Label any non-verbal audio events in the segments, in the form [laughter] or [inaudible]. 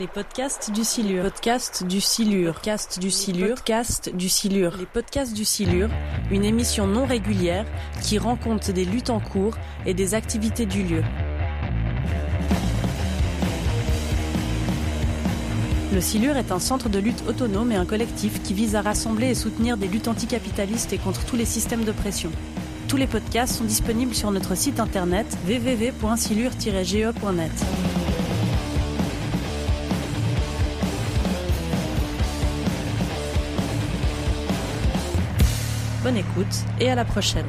Les podcasts du Silure. Podcast du Silure. Podcast du Silure. Podcast du Silure. Les podcasts du Silure, une émission non régulière qui rend compte des luttes en cours et des activités du lieu. Le Silure est un centre de lutte autonome et un collectif qui vise à rassembler et soutenir des luttes anticapitalistes et contre tous les systèmes de pression. Tous les podcasts sont disponibles sur notre site internet www.silure-ge.net. Bonne écoute et à la prochaine.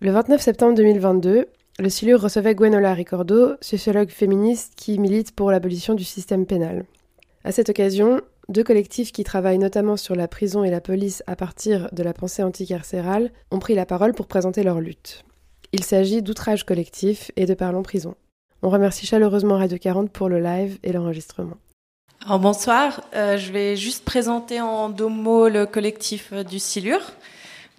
Le 29 septembre 2022, le Silure recevait Gwenola Ricordo, sociologue féministe qui milite pour l'abolition du système pénal. À cette occasion, deux collectifs qui travaillent notamment sur la prison et la police à partir de la pensée anticarcérale ont pris la parole pour présenter leur lutte. Il s'agit d'outrage collectif et de Parlons Prison. On remercie chaleureusement Radio 40 pour le live et l'enregistrement. Bonsoir, euh, je vais juste présenter en deux mots le collectif euh, du Silure.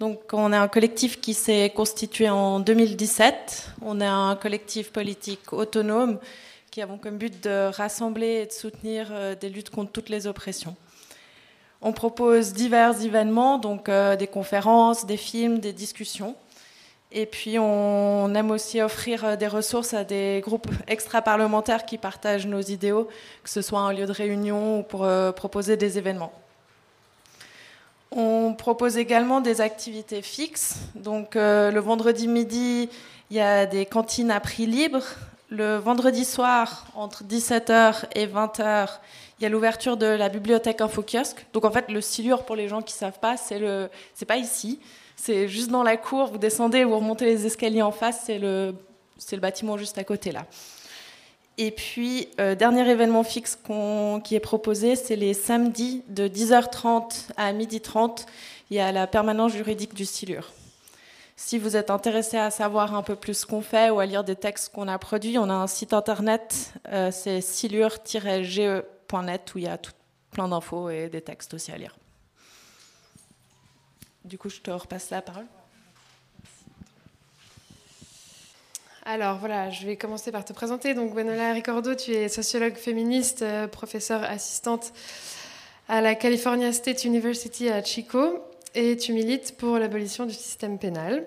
Donc on est un collectif qui s'est constitué en 2017. On est un collectif politique autonome qui avons comme but de rassembler et de soutenir euh, des luttes contre toutes les oppressions. On propose divers événements, donc des conférences, des films, des discussions. Et puis on aime aussi offrir euh, des ressources à des groupes extra-parlementaires qui partagent nos idéaux, que ce soit un lieu de réunion ou pour euh, proposer des événements. On propose également des activités fixes. Donc euh, le vendredi midi, il y a des cantines à prix libre. Le vendredi soir, entre 17h et 20h, il y a l'ouverture de la bibliothèque InfoKiosque. Donc en fait, le silure, pour les gens qui ne savent pas, c'est le, pas ici. C'est juste dans la cour, vous descendez, vous remontez les escaliers en face, c'est le, bâtiment juste à côté là. Et puis, euh, dernier événement fixe qui est proposé, c'est les samedis de 10h30 à 12h30. Il y a la permanence juridique du Silure. Si vous êtes intéressé à savoir un peu plus ce qu'on fait ou à lire des textes qu'on a produits, on a un site internet, euh, c'est silure-ge.net où il y a tout, plein d'infos et des textes aussi à lire. Du coup, je te repasse la parole. Alors voilà, je vais commencer par te présenter. Donc Gwenola Ricordo, tu es sociologue féministe, euh, professeure assistante à la California State University à Chico et tu milites pour l'abolition du système pénal.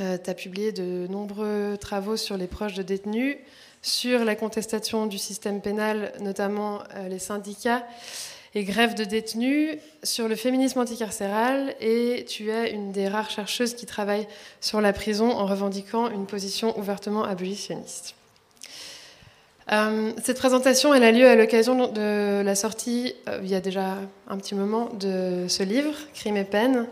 Euh, tu as publié de nombreux travaux sur les proches de détenus, sur la contestation du système pénal, notamment euh, les syndicats et grève de détenus, sur le féminisme anticarcéral, et tu es une des rares chercheuses qui travaille sur la prison en revendiquant une position ouvertement abolitionniste. Euh, cette présentation elle a lieu à l'occasion de la sortie, euh, il y a déjà un petit moment, de ce livre, Crime et peine,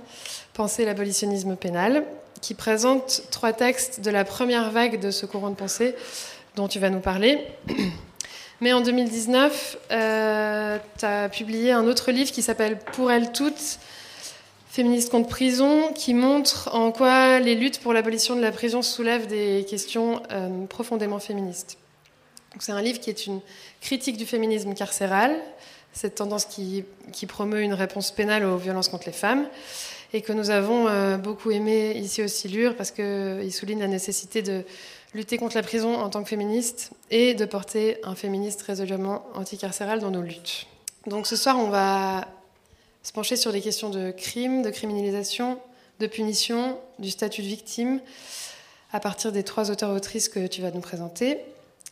Penser l'abolitionnisme pénal, qui présente trois textes de la première vague de ce courant de pensée dont tu vas nous parler. Mais en 2019, tu as publié un autre livre qui s'appelle Pour elles toutes, Féministes contre prison, qui montre en quoi les luttes pour l'abolition de la prison soulèvent des questions euh, profondément féministes. C'est un livre qui est une critique du féminisme carcéral, cette tendance qui, qui promeut une réponse pénale aux violences contre les femmes, et que nous avons euh, beaucoup aimé ici au Silure parce qu'il souligne la nécessité de lutter contre la prison en tant que féministe et de porter un féministe résolument anticarcéral dans nos luttes. Donc ce soir, on va se pencher sur les questions de crime, de criminalisation, de punition, du statut de victime, à partir des trois auteurs-autrices que tu vas nous présenter.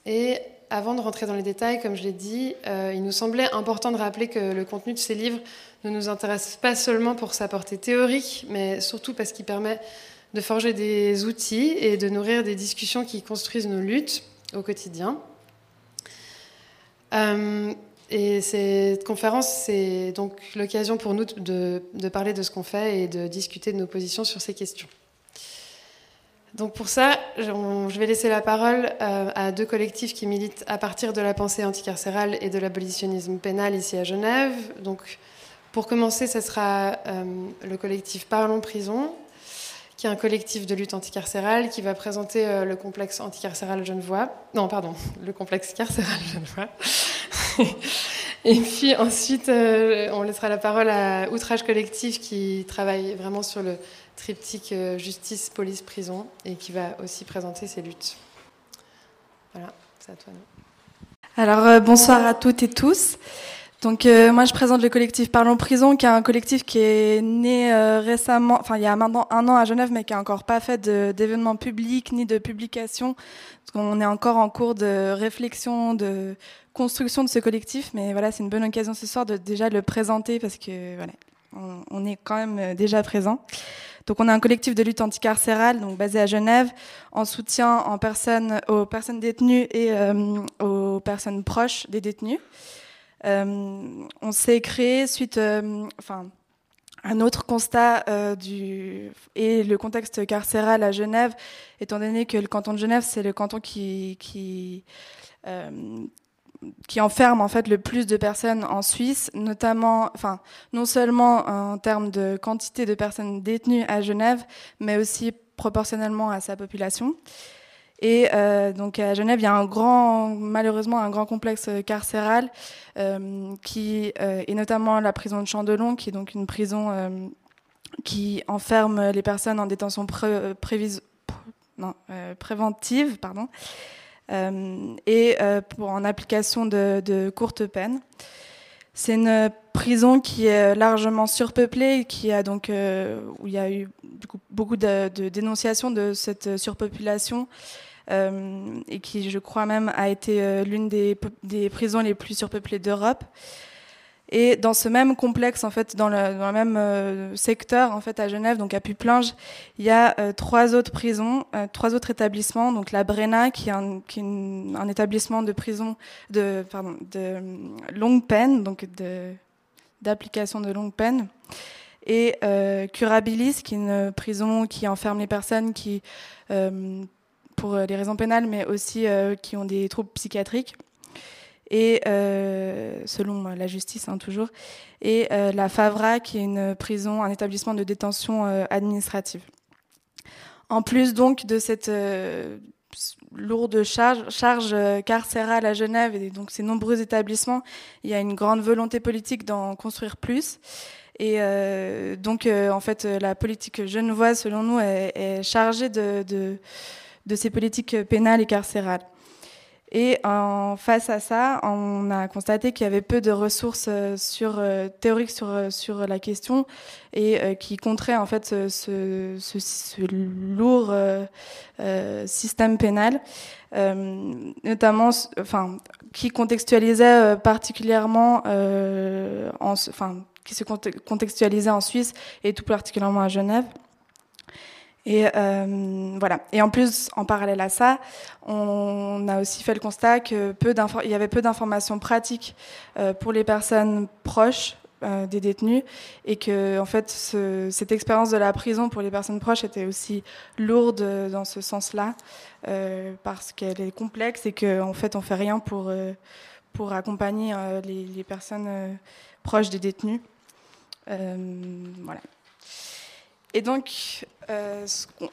Et avant de rentrer dans les détails, comme je l'ai dit, euh, il nous semblait important de rappeler que le contenu de ces livres ne nous intéresse pas seulement pour sa portée théorique, mais surtout parce qu'il permet de forger des outils et de nourrir des discussions qui construisent nos luttes au quotidien. Euh, et cette conférence, c'est donc l'occasion pour nous de, parler de ce qu'on fait et de discuter de nos positions sur ces questions. Donc pour ça, je vais laisser la parole euh, à deux collectifs qui militent à partir de la pensée anticarcérale et de l'abolitionnisme pénal ici à Genève. Donc pour commencer, ce sera euh, le collectif Parlons Prison, qui est un collectif de lutte anticarcérale qui va présenter euh, le complexe anticarcéral Genevois. Non, pardon, [laughs] le complexe carcéral Genevois. [laughs] Et puis ensuite, euh, on laissera la parole à Outrage Collectif qui travaille vraiment sur le triptyque euh, justice, police, prison et qui va aussi présenter ses luttes. Voilà, c'est à toi. Alors bonsoir à toutes et tous. Donc moi je présente le collectif Parlons Prison, qui est un collectif qui est né récemment, enfin il y a maintenant un an à Genève, mais qui a encore pas fait d'événements publics ni de publications. On est encore en cours de réflexion, de construction de ce collectif, mais voilà c'est une bonne occasion ce soir de déjà le présenter parce que voilà on, est quand même euh, déjà présent. Donc on a un collectif de lutte anticarcérale donc basé à Genève en soutien en personne, aux personnes détenues et euh, aux personnes proches des détenus. Euh, on s'est créé suite enfin un autre constat du et le contexte carcéral à Genève étant donné que le canton de Genève c'est le canton qui enferme en fait le plus de personnes en Suisse, notamment, enfin, non seulement en termes de quantité de personnes détenues à Genève, mais aussi proportionnellement à sa population. Et euh, donc à Genève, il y a un grand, malheureusement, un grand complexe carcéral euh, qui euh, est notamment la prison de Chandelon, qui est donc une prison euh, qui enferme les personnes en détention euh, préventive, pardon. Euh, et euh, pour, en application de, courtes peines. C'est une prison qui est largement surpeuplée, qui a donc euh, où il y a eu beaucoup de, de, dénonciations de cette surpopulation euh, et qui, je crois même, a été l'une des, prisons les plus surpeuplées d'Europe. Et dans ce même complexe, en fait, dans le, même euh, secteur, en fait, à Genève, donc à Puplinge, il y a euh, trois autres prisons, euh, trois autres établissements. Donc la Brena, qui est un, établissement de prison de, longue peine, donc d'application de longue peine. Et Curabilis, qui est une prison qui enferme les personnes qui, pour les raisons pénales, mais aussi qui ont des troubles psychiatriques et euh, selon la justice hein, toujours, et euh, la Favra qui est une prison, un établissement de détention euh, administrative. En plus donc de cette euh, lourde charge, carcérale à Genève et donc ces nombreux établissements, il y a une grande volonté politique d'en construire plus. Et euh, donc, euh, en fait, la politique genevoise, selon nous, est, chargée de, de, ces politiques pénales et carcérales. Et en face à ça, on a constaté qu'il y avait peu de ressources euh, sur, euh, théoriques sur, euh, sur la question et qui contraient en fait ce, ce, lourd système pénal, notamment, enfin, qui contextualisait particulièrement, en, enfin, qui se contextualisait en Suisse et tout particulièrement à Genève. Et euh, voilà. Et en plus, en parallèle à ça, on a aussi fait le constat que peu il y avait peu d'informations pratiques euh, pour les personnes proches euh, des détenus et que en fait ce, cette expérience de la prison pour les personnes proches était aussi lourde dans ce sens-là parce qu'elle est complexe et qu'en en fait on fait rien pour pour accompagner les, les, personnes proches des détenus. voilà. Et donc, euh,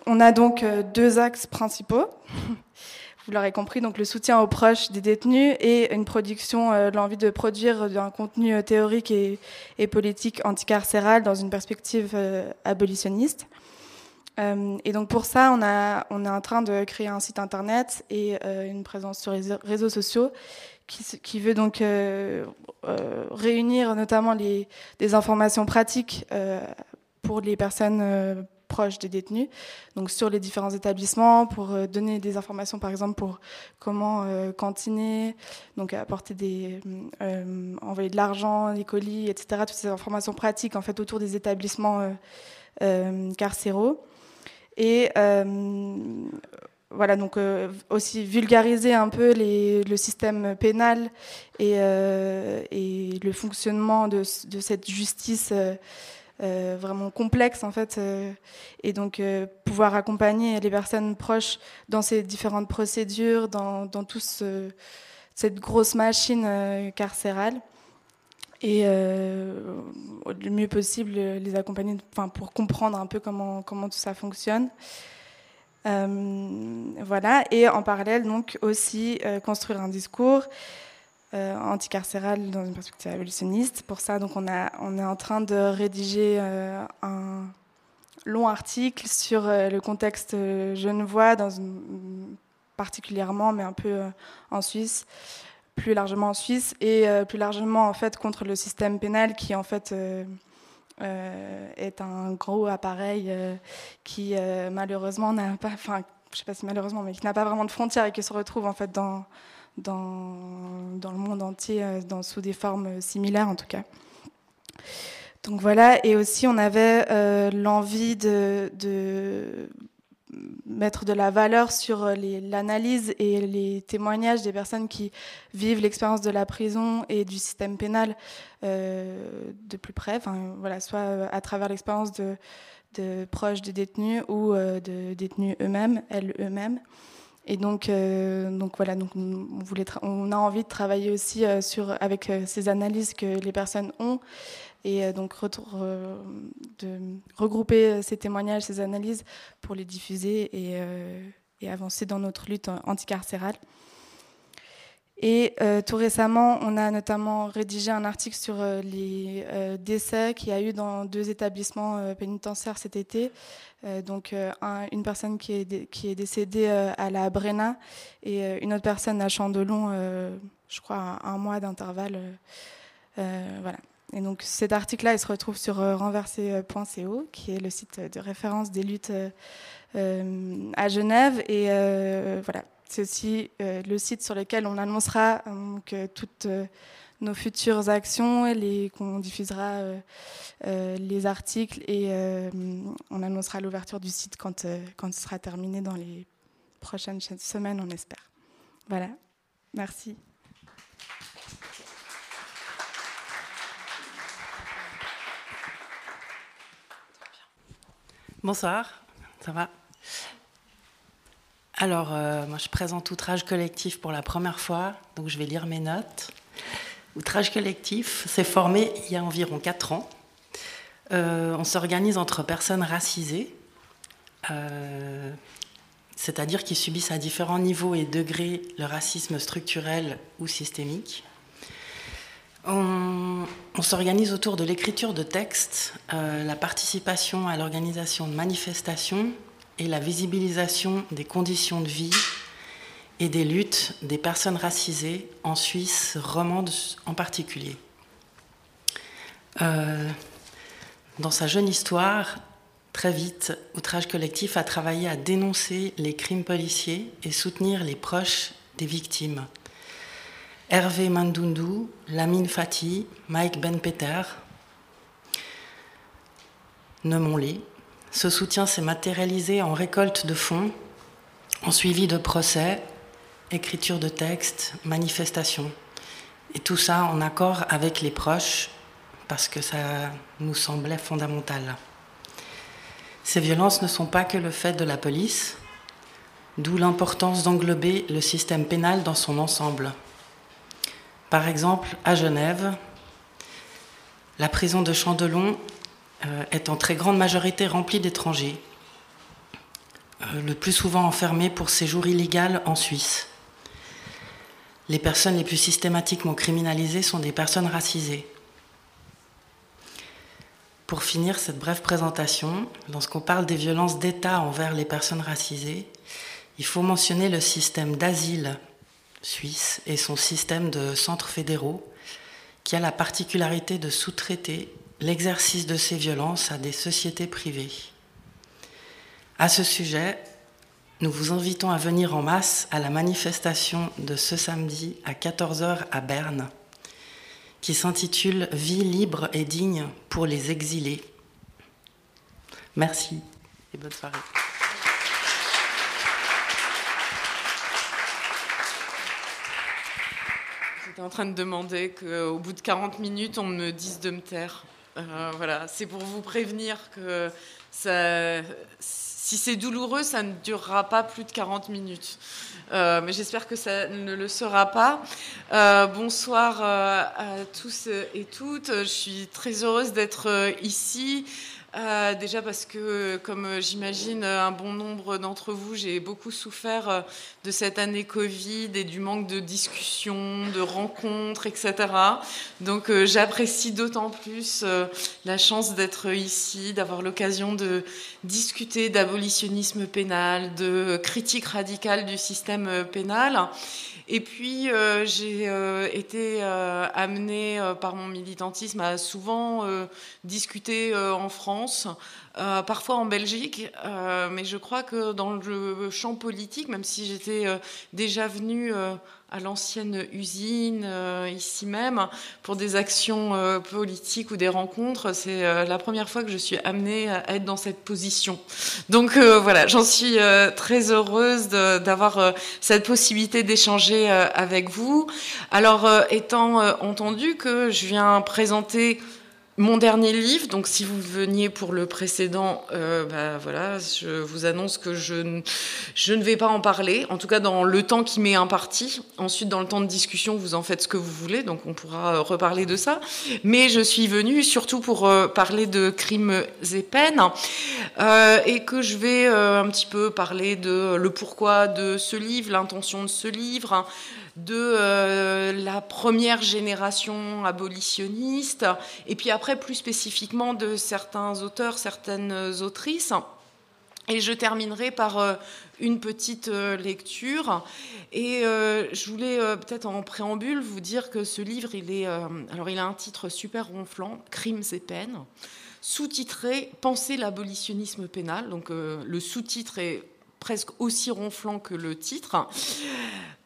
on a donc euh, deux axes principaux. [laughs] Vous l'aurez compris, donc le soutien aux proches des détenus et une production, euh, l'envie de produire un contenu théorique et, politique anticarcéral dans une perspective abolitionniste. Et donc pour ça, on, est en train de créer un site internet et une présence sur les réseaux sociaux qui, qui veut donc réunir notamment les, des informations pratiques pour les personnes euh, proches des détenus, donc sur les différents établissements, pour euh, donner des informations, par exemple, pour comment euh, cantiner, donc apporter des, envoyer de l'argent, des colis, etc. Toutes ces informations pratiques, en fait, autour des établissements carcéraux. Et voilà, donc aussi vulgariser un peu le système pénal et, le fonctionnement de cette justice euh, vraiment complexe en fait euh, et donc euh, pouvoir accompagner les personnes proches dans ces différentes procédures dans, dans tout ce, cette grosse machine carcérale. Et le mieux possible les accompagner pour comprendre un peu comment comment tout ça fonctionne. Voilà. Et en parallèle donc aussi construire un discours euh, anticarcérale dans une perspective abolitionniste. Pour ça, donc, on, a, on est en train de rédiger euh, un long article sur euh, le contexte genevois dans une particulièrement, mais un peu en Suisse, plus largement en Suisse, et plus largement en fait contre le système pénal qui en fait est un gros appareil qui malheureusement n'a pas, enfin je sais pas si malheureusement, mais qui n'a pas vraiment de frontières et qui se retrouve en fait dans, dans, le monde entier dans, sous des formes similaires en tout cas. Donc voilà, et aussi on avait euh, l'envie de, mettre de la valeur sur l'analyse et les témoignages des personnes qui vivent l'expérience de la prison et du système pénal euh, de plus près, voilà, soit euh, à travers l'expérience de, proches de détenus ou de détenus eux-mêmes, elles eux-mêmes. Et donc, donc voilà, donc on, a envie de travailler aussi sur, avec ces analyses que les personnes ont et euh, donc euh, de regrouper ces témoignages, ces analyses pour les diffuser et, euh, et avancer dans notre lutte anticarcérale. Et tout récemment, on a notamment rédigé un article sur les décès qu'il y a eu dans deux établissements pénitentiaires cet été. donc une personne qui est, décédée à la Brenna et une autre personne à Chandelon, je crois à un mois d'intervalle. voilà. Et donc cet article-là, il se retrouve sur euh, renversé.co, qui est le site de référence des luttes euh, à Genève. Et euh, voilà, c'est aussi le site sur lequel on annoncera toutes nos futures actions, les qu'on diffusera les articles et on annoncera l'ouverture du site quand, quand ce sera terminé dans les prochaines semaines, on espère. Voilà, merci. Bonsoir, ça va? Alors, euh, moi je présente Outrage collectif pour la première fois, donc je vais lire mes notes. Outrage collectif s'est formé il y a environ 4 ans. Euh, on s'organise entre personnes racisées, euh, c'est-à-dire qui subissent à différents niveaux et degrés le racisme structurel ou systémique. On, s'organise autour de l'écriture de textes, la participation à l'organisation de manifestations et la visibilisation des conditions de vie et des luttes des personnes racisées en Suisse romande en particulier. Euh, dans sa jeune histoire, très vite, Outrage Collectif a travaillé à dénoncer les crimes policiers et soutenir les proches des victimes. Hervé Mandundu, Lamine Fati, Mike Ben Peter, nommons-les. Ce soutien s'est matérialisé en récolte de fonds, en suivi de procès, écriture de textes, manifestations. Et tout ça en accord avec les proches, parce que ça nous semblait fondamental. Ces violences ne sont pas que le fait de la police, d'où l'importance d'englober le système pénal dans son ensemble. Par exemple, à Genève, la prison de Chandelon est en très grande majorité remplie d'étrangers, euh, le plus souvent enfermés pour séjour illégal en Suisse. Les personnes les plus systématiquement criminalisées sont des personnes racisées. Pour finir cette brève présentation, lorsqu'on parle des violences d'État envers les personnes racisées, il faut mentionner le système d'asile suisse et son système de centres fédéraux qui a la particularité de sous-traiter l'exercice de ces violences à des sociétés privées. À ce sujet, nous vous invitons à venir en masse à la manifestation de ce samedi à 14h à Berne, qui s'intitule Vie libre et digne pour les exilés. Merci et bonne soirée. en train de demander qu'au bout de 40 minutes, on me dise de me taire. Euh, voilà, c'est pour vous prévenir que si c'est douloureux, ça ne durera pas plus de 40 minutes. Euh, mais j'espère que ça ne le sera pas. Euh, bonsoir à tous et toutes. Je suis très heureuse d'être ici. Euh, déjà parce que, comme j'imagine un bon nombre d'entre vous, j'ai beaucoup souffert euh, de cette année Covid et du manque de discussions, de rencontres, etc. Donc euh, j'apprécie d'autant plus la chance d'être ici, d'avoir l'occasion de discuter d'abolitionnisme pénal, de critique radicale du système pénal. Et puis, euh, j'ai euh, été euh, amenée par mon militantisme à souvent discuter en France, parfois en Belgique, mais je crois que dans le champ politique, même si j'étais déjà venue à l'ancienne usine, euh, ici même, pour des actions euh, politiques ou des rencontres. C'est euh, la première fois que je suis amenée à être dans cette position. Donc voilà, j'en suis très heureuse d'avoir cette possibilité d'échanger avec vous. Alors, étant entendu que je viens présenter mon dernier livre, donc si vous veniez pour le précédent, euh, bah, voilà, je vous annonce que je, ne vais pas en parler, en tout cas dans le temps qui m'est imparti. Ensuite, dans le temps de discussion, vous en faites ce que vous voulez, donc on pourra euh, reparler de ça. Mais je suis venue surtout pour euh, parler de crimes et peines, et que je vais un petit peu parler de le pourquoi de ce livre, l'intention de ce livre, de euh, la première génération abolitionniste, et puis après plus spécifiquement de certains auteurs, certaines autrices. Et je terminerai par euh, une petite euh, lecture. Et je voulais peut-être en préambule vous dire que ce livre, il est, alors il a un titre super ronflant, Crimes et peines, sous-titré Penser l'abolitionnisme pénal. Donc le sous-titre est presque aussi ronflant que le titre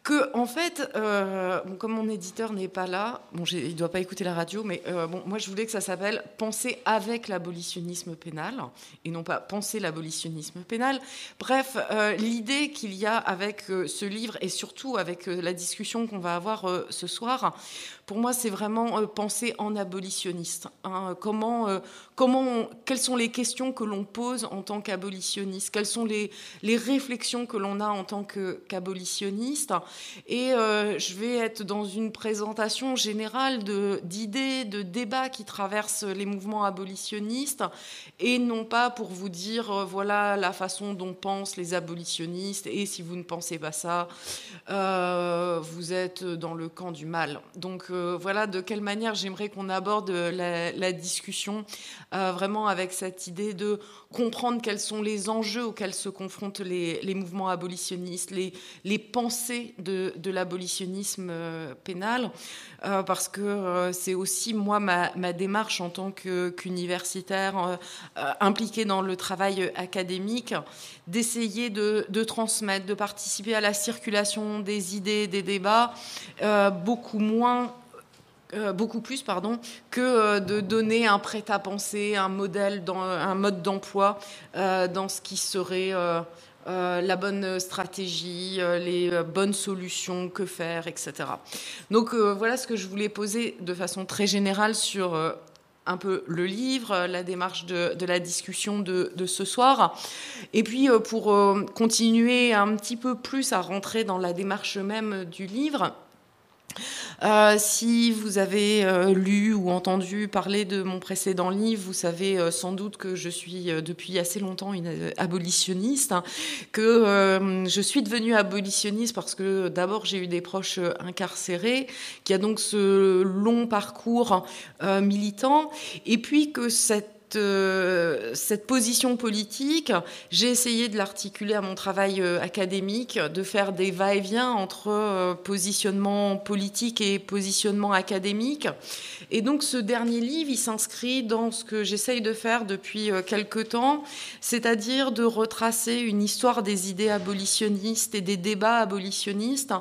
que en fait, euh, comme mon éditeur n'est pas là, bon, il ne doit pas écouter la radio, mais euh, bon, moi je voulais que ça s'appelle Penser avec l'abolitionnisme pénal et non pas Penser l'abolitionnisme pénal. Bref, euh, l'idée qu'il y a avec ce livre et surtout avec la discussion qu'on va avoir ce soir, pour moi, c'est vraiment penser en abolitionniste. Hein. comment, comment, quelles sont les questions que l'on pose en tant qu'abolitionniste? Quelles sont les, réflexions que l'on a en tant qu'abolitionniste? Et euh, je vais être dans une présentation générale d'idées, de, débats qui traversent les mouvements abolitionnistes, et non pas pour vous dire, euh, voilà la façon dont pensent les abolitionnistes, et si vous ne pensez pas ça, euh, vous êtes dans le camp du mal. Donc voilà de quelle manière j'aimerais qu'on aborde la, discussion, vraiment avec cette idée de comprendre quels sont les enjeux auxquels se confrontent les, mouvements abolitionnistes, les, les pensées de, l'abolitionnisme euh, pénal, euh, parce que euh, c'est aussi moi ma, démarche en tant qu'universitaire impliquée dans le travail académique, d'essayer de, de, transmettre, de participer à la circulation des idées, des débats, beaucoup moins beaucoup plus pardon, que de donner un prêt-à-penser, un modèle, un mode d'emploi dans ce qui serait euh, la bonne stratégie, euh, les euh, bonnes solutions, que faire, etc. Donc voilà ce que je voulais poser de façon très générale sur un peu le livre, la démarche de, la discussion de, ce soir. Et puis pour continuer un petit peu plus à rentrer dans la démarche même du livre, euh, si vous avez euh, lu ou entendu parler de mon précédent livre, vous savez euh, sans doute que je suis depuis assez longtemps une abolitionniste, hein, que je suis devenue abolitionniste parce que d'abord j'ai eu des proches incarcérés, qui a donc ce long parcours militant, et puis que cette euh, cette, position politique, j'ai essayé de l'articuler à mon travail euh, académique, de faire des va-et-vient entre euh, positionnement politique et positionnement académique. Et donc ce dernier livre, il s'inscrit dans ce que j'essaye de faire depuis quelque temps, c'est-à-dire de retracer une histoire des idées abolitionnistes et des débats abolitionnistes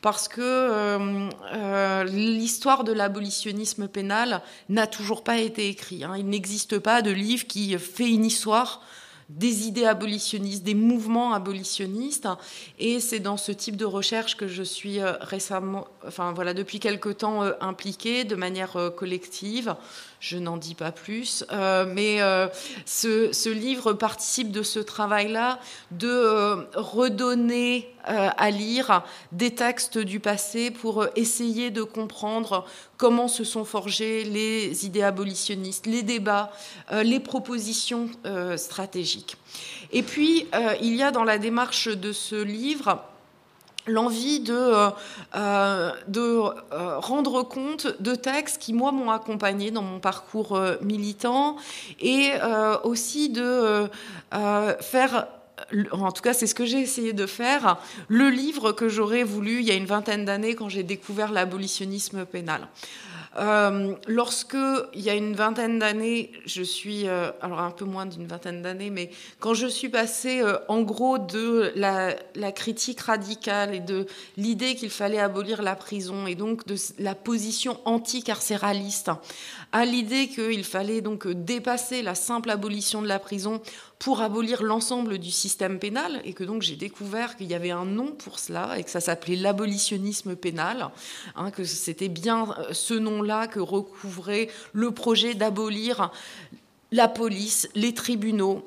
parce que euh, euh, l'histoire de l'abolitionnisme pénal n'a toujours pas été écrite. Hein. Il n'existe pas de livre qui fait une histoire des idées abolitionnistes, des mouvements abolitionnistes. Et c'est dans ce type de recherche que je suis euh, récemment, enfin voilà, depuis quelque temps impliquée de manière collective. Je n'en dis pas plus, mais ce, ce, livre participe de ce travail-là de redonner à lire des textes du passé pour essayer de comprendre comment se sont forgées les idées abolitionnistes, les débats, les propositions stratégiques. Et puis, il y a dans la démarche de ce livre l'envie de, euh, euh, euh, rendre compte de textes qui, moi, m'ont accompagné dans mon parcours militant et aussi de faire en tout cas c'est ce que j'ai essayé de faire, le livre que j'aurais voulu il y a une vingtaine d'années quand j'ai découvert l'abolitionnisme pénal. Euh, lorsque, il y a une vingtaine d'années, je suis, euh, alors un peu moins d'une vingtaine d'années, mais quand je suis passée euh, en gros de la, la, critique radicale et de l'idée qu'il fallait abolir la prison et donc de la position anticarcéraliste à l'idée qu'il fallait donc dépasser la simple abolition de la prison pour abolir l'ensemble du système pénal et que donc j'ai découvert qu'il y avait un nom pour cela et que ça s'appelait l'abolitionnisme pénal, hein, que c'était bien euh, ce nom-là que recouvrait le projet d'abolir la police, les tribunaux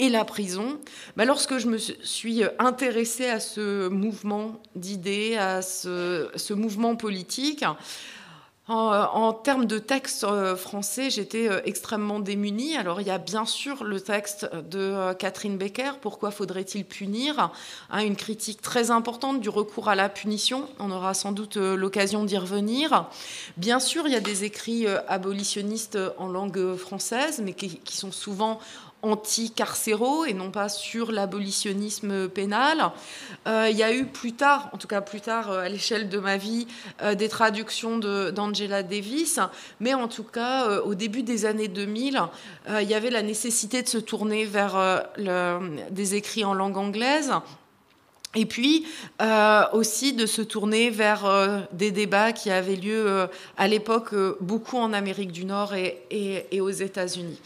et la prison. Bah, lorsque je me suis intéressée à ce mouvement d'idées, à ce mouvement politique, en, termes de texte euh, français, j'étais euh, extrêmement démunie. Alors il y a bien sûr le texte de euh, Catherine Becker, Pourquoi faudrait-il punir? hein, Une critique très importante du recours à la punition. On aura sans doute l'occasion d'y revenir. Bien sûr, il y a des écrits abolitionnistes en langue française, mais qui sont souvent anti-carcéraux et non pas sur l'abolitionnisme pénal. Euh, il y a eu plus tard, en tout cas plus tard euh, à l'échelle de ma vie, euh, des traductions d'Angela Davis, mais en tout cas au début des années 2000, il y avait la nécessité de se tourner vers des écrits en langue anglaise. Et puis aussi de se tourner vers des débats qui avaient lieu à l'époque beaucoup en Amérique du Nord et, aux États-Unis.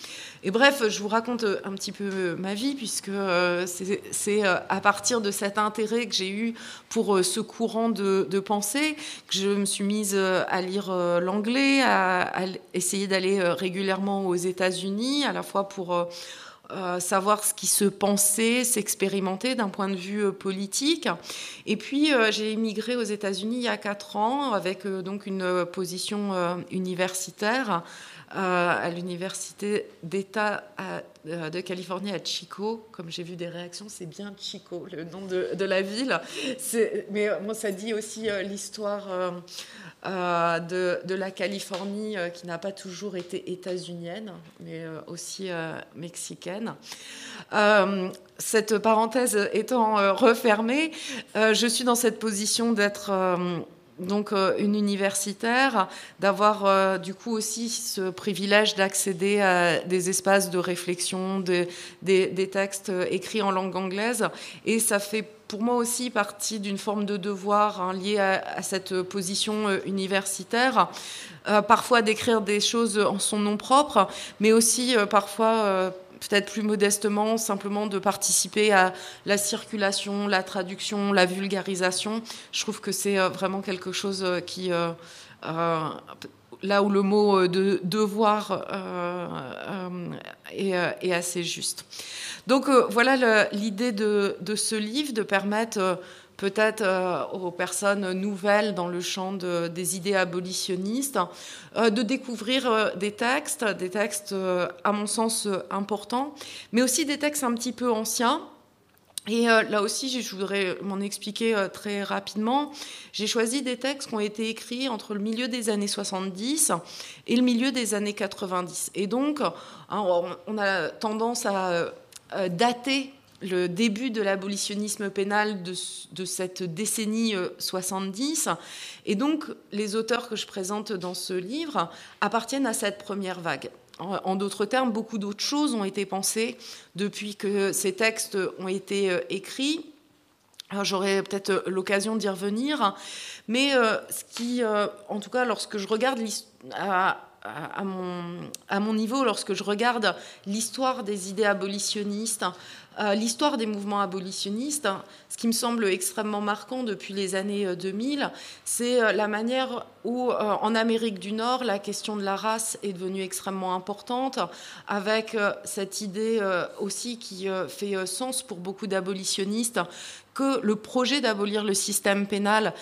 Et bref, je vous raconte un petit peu ma vie, puisque euh, c'est euh, à partir de cet intérêt que j'ai eu pour euh, ce courant de, pensée que je me suis mise à lire l'anglais, à, essayer d'aller régulièrement aux États-Unis, à la fois pour... savoir ce qui se pensait, s'expérimenter d'un point de vue politique. Et puis j'ai émigré aux États-Unis il y a quatre ans avec donc une position universitaire à l'université d'État euh, de Californie à Chico. Comme j'ai vu des réactions, c'est bien Chico, le nom de, la ville. Mais moi, ça dit aussi euh, l'histoire euh, de, la Californie qui n'a pas toujours été états-unienne, mais aussi mexicaine. cette parenthèse étant refermée, je suis dans cette position d'être donc euh, une universitaire, d'avoir euh, du coup aussi ce privilège d'accéder à des espaces de réflexion, des textes écrits en langue anglaise. Et ça fait pour moi aussi partie d'une forme de devoir hein, lié à, cette position euh, universitaire. parfois d'écrire des choses en son nom propre, mais aussi parfois peut-être plus modestement, simplement de participer à la circulation, la traduction, la vulgarisation. Je trouve que c'est euh, vraiment quelque chose euh, qui, euh, là où le mot de devoir est, assez juste. Donc voilà l'idée de, ce livre, de permettre peut-être euh, aux personnes nouvelles dans le champ des idées abolitionnistes, euh, de découvrir euh, des textes, des textes à mon sens importants, mais aussi des textes un petit peu anciens. Et là aussi, je voudrais m'en expliquer très rapidement. J'ai choisi des textes qui ont été écrits entre le milieu des années 70 et le milieu des années 90. Et donc, hein, on a tendance à dater le début de l'abolitionnisme pénal de, cette décennie 70. Euh, Et donc, les auteurs que je présente dans ce livre appartiennent à cette première vague. En, d'autres termes, beaucoup d'autres choses ont été pensées depuis que ces textes ont été euh, écrits. J'aurai peut-être l'occasion d'y revenir, mais euh, ce qui, en tout cas, lorsque je regarde à mon niveau lorsque je regarde l'histoire des idées abolitionnistes, euh, l'histoire des mouvements abolitionnistes. Ce qui me semble extrêmement marquant depuis les années 2000, euh, c'est euh, la manière où, en Amérique du Nord, la question de la race est devenue extrêmement importante, avec cette idée aussi qui fait sens pour beaucoup d'abolitionnistes que le projet d'abolir le système pénal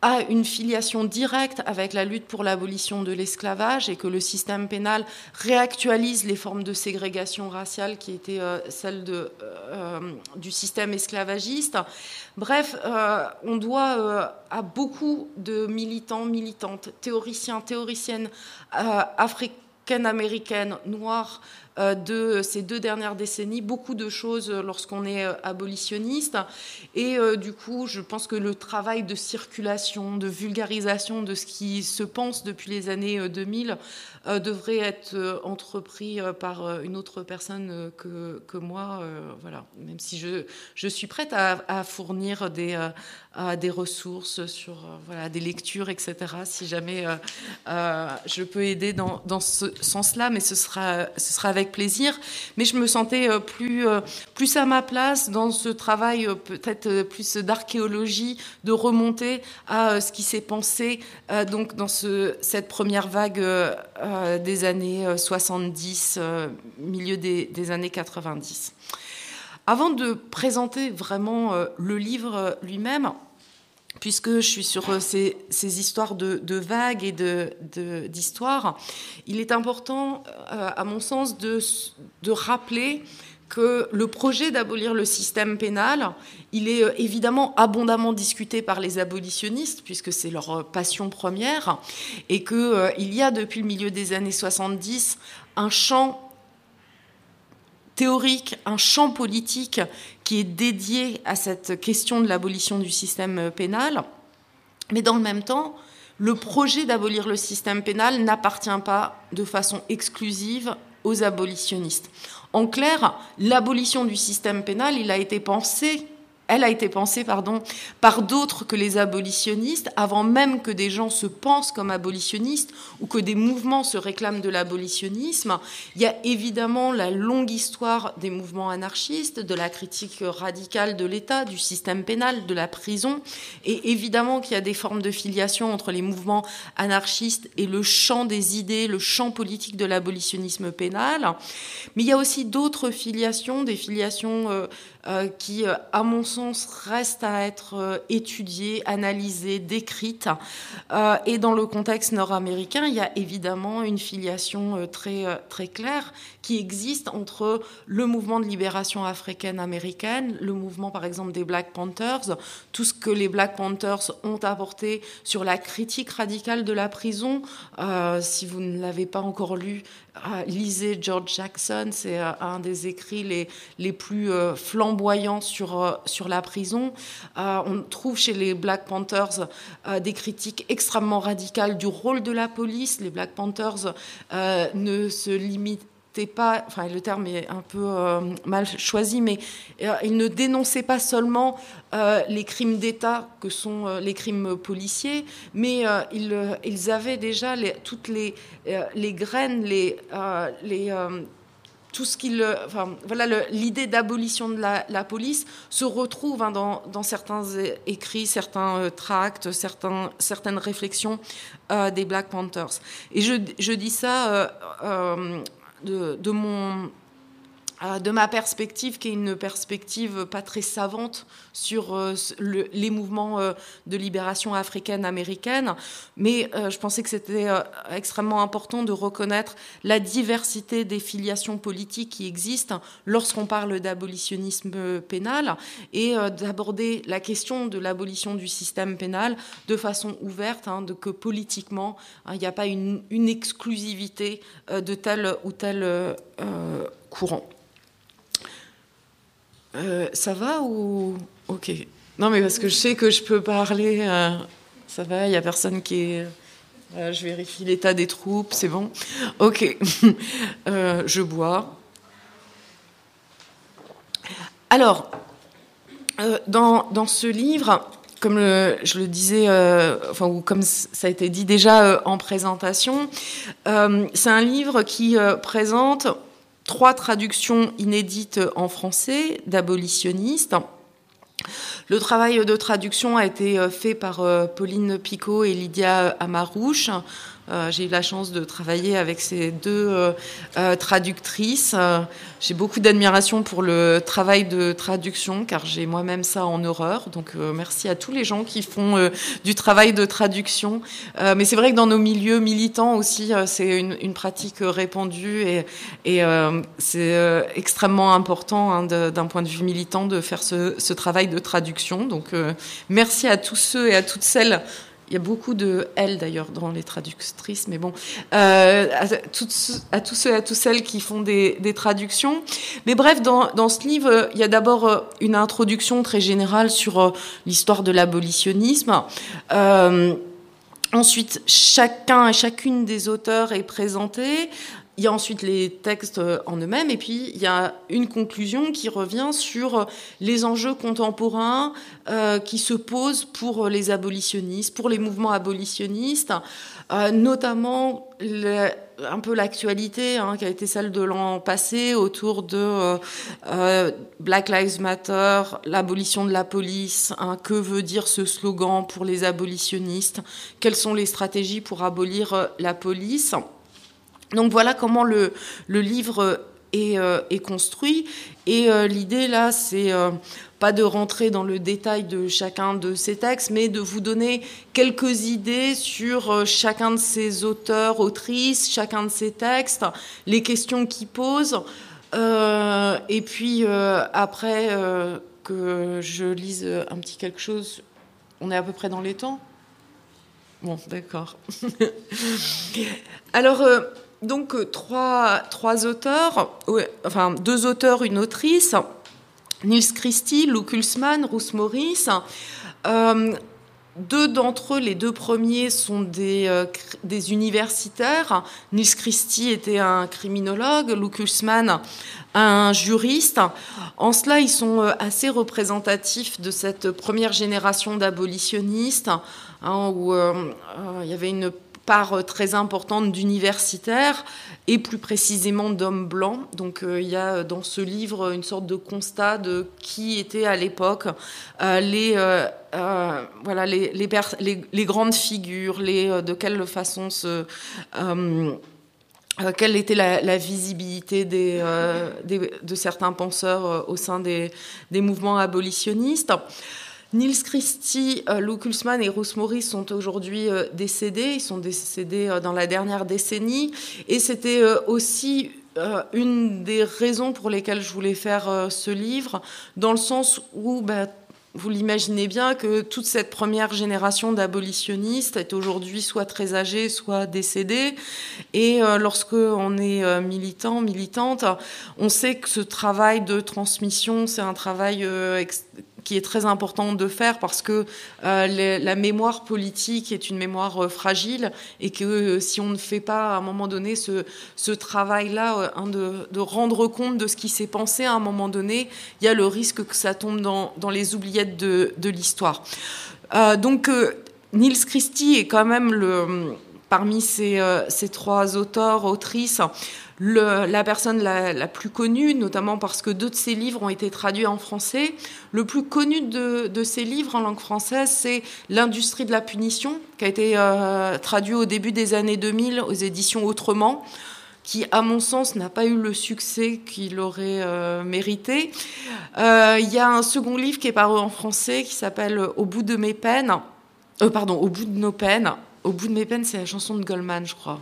a une filiation directe avec la lutte pour l'abolition de l'esclavage et que le système pénal réactualise les formes de ségrégation raciale qui étaient euh, celles de, euh, du système esclavagiste. Bref, euh, on doit à beaucoup de militants, militantes, théoriciens, théoriciennes africaines, américaines, noires, euh, de ces deux dernières décennies, beaucoup de choses lorsqu'on est euh, abolitionniste. Et euh, du coup, je pense que le travail de circulation, de vulgarisation de ce qui se pense depuis les années 2000 devrait être entrepris par une autre personne que, que moi. Voilà, même si je, je suis prête à, à fournir des des ressources, sur euh, voilà, des lectures, etc. Si jamais euh, euh, je peux aider dans, dans ce sens-là, mais ce sera, ce sera avec plaisir. Mais je me sentais plus, plus à ma place dans ce travail peut-être plus d'archéologie, de remonter à ce qui s'est pensé donc dans ce, cette première vague des années 70, milieu des, des années 90. Avant de présenter vraiment le livre lui-même, puisque je suis sur euh, ces, histoires de, vagues et d'histoires, de, il est important, euh, à mon sens, de, de rappeler que le projet d'abolir le système pénal, il est euh, évidemment abondamment discuté par les abolitionnistes, puisque c'est leur passion première, et qu'il y a depuis le milieu des années 70 un champ théorique, un champ politique qui est dédié à cette question de l'abolition du système pénal. Mais dans le même temps, le projet d'abolir le système pénal n'appartient pas de façon exclusive aux abolitionnistes. En clair, l'abolition du système pénal, il a été pensé elle a été pensée pardon, par d'autres que les abolitionnistes, avant même que des gens se pensent comme abolitionnistes ou que des mouvements se réclament de l'abolitionnisme. Il y a évidemment la longue histoire des mouvements anarchistes, de la critique radicale de l'État, du système pénal, de la prison, et évidemment qu'il y a des formes de filiation entre les mouvements anarchistes et le champ des idées, le champ politique de l'abolitionnisme pénal. Mais il y a aussi d'autres filiations, des filiations euh, qui, euh, à mon sens, reste à être euh, étudiée, analysée, décrite. et dans le contexte nord-américain, il y a évidemment une filiation très, très claire qui existe entre le mouvement de libération africaine-américaine, le mouvement par exemple des Black Panthers, tout ce que les Black Panthers ont apporté sur la critique radicale de la prison. si vous ne l'avez pas encore lu, lisez George Jackson, c'est un des écrits les, les plus flamboyants sur, euh, sur la prison. Euh, on trouve chez les Black Panthers euh, des critiques extrêmement radicales du rôle de la police. Les Black Panthers ne se pas, enfin le terme est un peu mal choisi, mais ils ne dénonçaient pas seulement les crimes d'État que sont les crimes policiers, mais ils, ils, avaient déjà les, toutes les, les graines, les, les tout ce qu'il, enfin, voilà, l'idée d'abolition de la, police se retrouve hein, dans, certains écrits, certains euh, tracts, certains, certaines réflexions euh, des Black Panthers. Et je, je dis ça euh, de, de, mon de ma perspective, qui est une perspective pas très savante sur euh, les mouvements euh, de libération africaine-américaine, mais je pensais que c'était extrêmement important de reconnaître la diversité des filiations politiques qui existent lorsqu'on parle d'abolitionnisme pénal et d'aborder la question de l'abolition du système pénal de façon ouverte, hein, de que politiquement, hein, il n'y a pas une exclusivité de tel ou tel courant. Euh, ça va ou ok Non, mais parce que je sais que je peux parler. Euh, ça va, il n'y a personne qui est. Euh, je vérifie l'état des troupes, c'est bon. Ok, [laughs] je bois. Alors, dans, dans, ce livre, comme je le disais, enfin, ou comme ça a été dit déjà en présentation, c'est un livre qui présente trois traductions inédites en français d'abolitionnistes. Le travail de traduction a été fait par Pauline Picot et Lydia Amarouche. Euh, j'ai eu la chance de travailler avec ces deux euh, euh, traductrices. j'ai beaucoup d'admiration pour le travail de traduction, car j'ai moi-même ça en horreur. Donc merci à tous les gens qui font du travail de traduction. mais c'est vrai que dans nos milieux militants aussi, c'est une, pratique répandue et, c'est extrêmement important hein, d'un point de vue militant de faire ce, ce travail de traduction. Donc merci à tous ceux et à toutes celles il y a beaucoup de elles d'ailleurs dans les traductrices, mais bon, euh, à, tous, ceux et à toutes celles qui font des, traductions. Mais bref, dans, dans, ce livre, il y a d'abord euh, une introduction très générale sur euh, l'histoire de l'abolitionnisme. ensuite, chacun et chacune des auteurs est présenté. Il y a ensuite les textes en eux-mêmes, et puis il y a une conclusion qui revient sur les enjeux contemporains euh, qui se posent pour les abolitionnistes, pour les mouvements abolitionnistes, euh, notamment un peu l'actualité hein, qui a été celle de l'an passé autour de euh, Black Lives Matter, l'abolition de la police, hein, que veut dire ce slogan pour les abolitionnistes, quelles sont les stratégies pour abolir la police. Donc voilà comment le, livre est, euh, construit. Et euh, l'idée là, c'est euh, pas de rentrer dans le détail de chacun de ces textes, mais de vous donner quelques idées sur chacun de ces auteurs, autrices, chacun de ces textes, les questions qu'ils posent. et puis après que je lise un petit quelque chose, on est à peu près dans les temps? Bon, d'accord. [laughs] Alors donc euh, trois, trois auteurs, enfin deux auteurs, une autrice, Nils Christie, Lou Kulsmann, Ruth Morris. Euh, deux d'entre eux, les deux premiers, sont des, euh, des, universitaires. Nils Christie était un criminologue, Lou Kulsmann un juriste. En cela, ils sont assez représentatifs de cette première génération d'abolitionnistes, hein, où il y avait une part euh, très importante d'universitaires et plus précisément d'hommes blancs. Donc euh, il y a dans ce livre une sorte de constat de qui étaient à l'époque euh, les, voilà, les, les, grandes figures, les, de quelle façon se... quelle était la, visibilité des, de certains penseurs au sein des, des mouvements abolitionnistes. Nils Christie, euh, Lou Kulsmann et Morris sont aujourd'hui euh, décédés. Ils sont décédés euh, dans la dernière décennie. Et c'était aussi une des raisons pour lesquelles je voulais faire ce livre, dans le sens où bah, vous l'imaginez bien que toute cette première génération d'abolitionnistes est aujourd'hui soit très âgée, soit décédée. Et lorsque on est militant, militante, on sait que ce travail de transmission, c'est un travail qui est très important de faire parce que euh, la mémoire politique est une mémoire euh, fragile et que euh, si on ne fait pas à un moment donné ce, ce travail-là de, de, rendre compte de ce qui s'est pensé à un moment donné, il y a le risque que ça tombe dans, dans les oubliettes de, de l'histoire. donc Niels Christie est quand même le, parmi ces, ces trois auteurs, autrices, la personne la, plus connue, notamment parce que deux de ses livres ont été traduits en français. Le plus connu de, de ses livres en langue française, c'est L'industrie de la punition, qui a été euh, traduit au début des années 2000 aux éditions Autrement qui, à mon sens, n'a pas eu le succès qu'il aurait euh, mérité. Euh, il y a un second livre qui est paru en français qui s'appelle Au bout de mes peines. pardon, Au bout de nos peines. Au bout de mes peines, c'est la chanson de Goldman, je crois.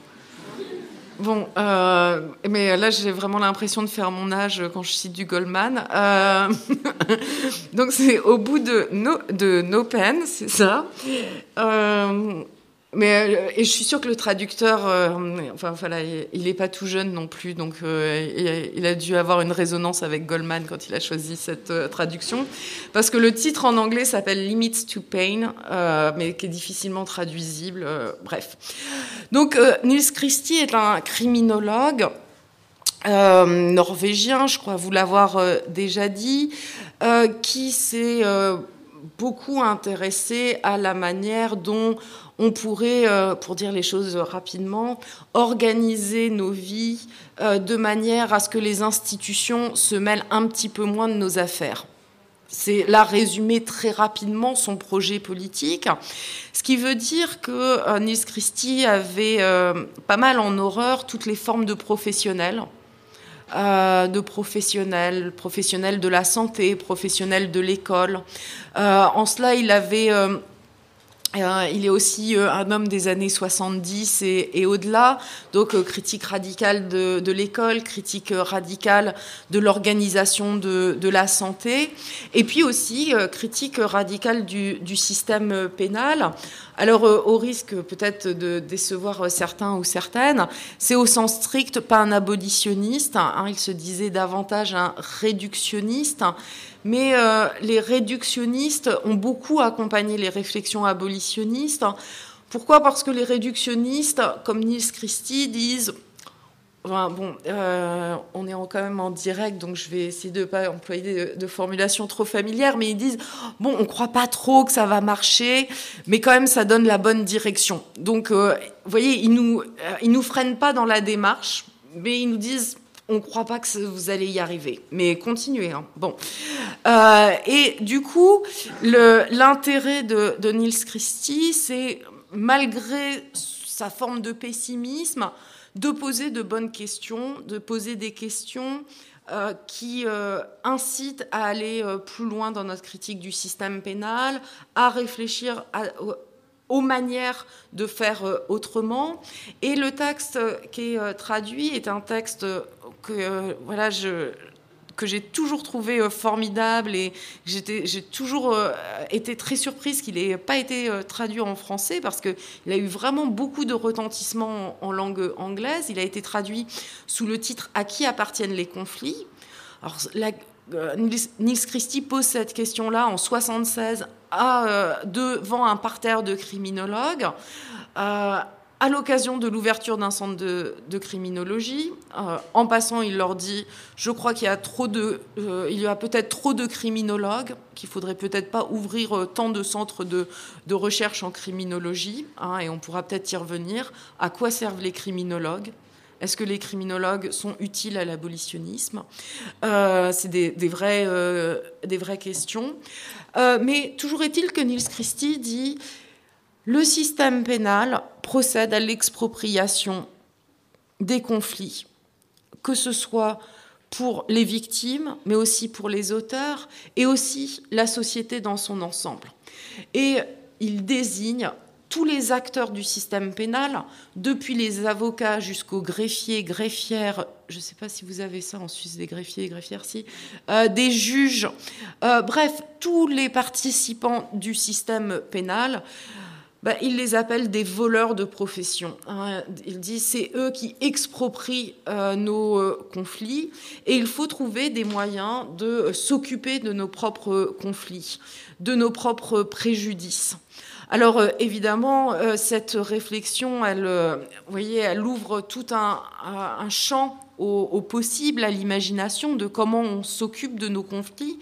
Bon, euh, mais là j'ai vraiment l'impression de faire mon âge quand je cite du Goldman. Euh, [laughs] donc c'est au bout de no, de no pen, c'est ça. Euh, mais euh, et je suis sûre que le traducteur, euh, enfin voilà, il n'est pas tout jeune non plus, donc euh, il, a dû avoir une résonance avec Goldman quand il a choisi cette traduction, parce que le titre en anglais s'appelle Limits to Pain, mais qui est difficilement traduisible. bref, donc Nils Christie est un criminologue. norvégien, je crois vous l'avoir déjà dit, qui s'est beaucoup intéressé à la manière dont on pourrait, euh, pour dire les choses rapidement, organiser nos vies euh, de manière à ce que les institutions se mêlent un petit peu moins de nos affaires. C'est là résumé très rapidement son projet politique, ce qui veut dire que euh, Niels Christie avait pas mal en horreur toutes les formes de professionnels. de professionnels, professionnels de la santé, professionnels de l'école. en cela, il avait il est aussi euh, un homme des années 70 et, au-delà, donc euh, critique radicale de, l'école, critique radicale de l'organisation de, la santé, et puis aussi critique radicale du, système pénal. Alors, au risque peut-être de décevoir certains ou certaines, c'est au sens strict pas un abolitionniste, hein, il se disait davantage un réductionniste. Mais euh, les réductionnistes ont beaucoup accompagné les réflexions abolitionnistes. Pourquoi? Parce que les réductionnistes, comme Niels Christie, disent bon, euh, on est quand même en direct, donc je vais essayer de ne pas employer de, formulations trop familières, mais ils disent bon, on ne croit pas trop que ça va marcher, mais quand même ça donne la bonne direction. Donc, euh, vous voyez, ils nous, nous freinent pas dans la démarche, mais ils nous disent on ne croit pas que vous allez y arriver. Mais continuez. Hein. Bon. Euh, et du coup, l'intérêt de, de Niels Christie, c'est, malgré sa forme de pessimisme, de poser de bonnes questions, de poser des questions euh, qui euh, incitent à aller plus loin dans notre critique du système pénal, à réfléchir aux manières de faire autrement. Et le texte qui est traduit est un texte que euh, voilà, je, que j'ai toujours trouvé euh, formidable et j'ai toujours euh, été très surprise qu'il n'ait pas été traduit en français parce qu'il a eu vraiment beaucoup de retentissement en, langue anglaise. Il a été traduit sous le titre À qui appartiennent les conflits? Alors, Niels Christie pose cette question-là en 76 à, devant un parterre de criminologues à l'occasion de l'ouverture d'un centre de, criminologie. Euh, en passant, il leur dit Je crois qu'il y a, euh, a peut-être trop de criminologues, qu'il faudrait peut-être pas ouvrir euh, tant de centres de, recherche en criminologie, hein, et on pourra peut-être y revenir. À quoi servent les criminologues? Est-ce que les criminologues sont utiles à l'abolitionnisme? C'est des vraies questions. mais toujours est-il que Niels Christie dit le système pénal procède à l'expropriation des conflits, que ce soit pour les victimes, mais aussi pour les auteurs, et aussi la société dans son ensemble. Et il désigne tous les acteurs du système pénal, depuis les avocats jusqu'aux greffiers, greffières, je ne sais pas si vous avez ça en Suisse, des greffiers et greffières, euh, des juges, euh, bref, tous les participants du système pénal bah, il les appelle des voleurs de profession. Hein. Il dit c'est eux qui exproprient euh, nos euh, conflits et il faut trouver des moyens de euh, s'occuper de nos propres conflits, de nos propres préjudices. Alors évidemment, cette réflexion, elle, vous voyez, elle ouvre tout un, un champ au, possible, à l'imagination de comment on s'occupe de nos conflits.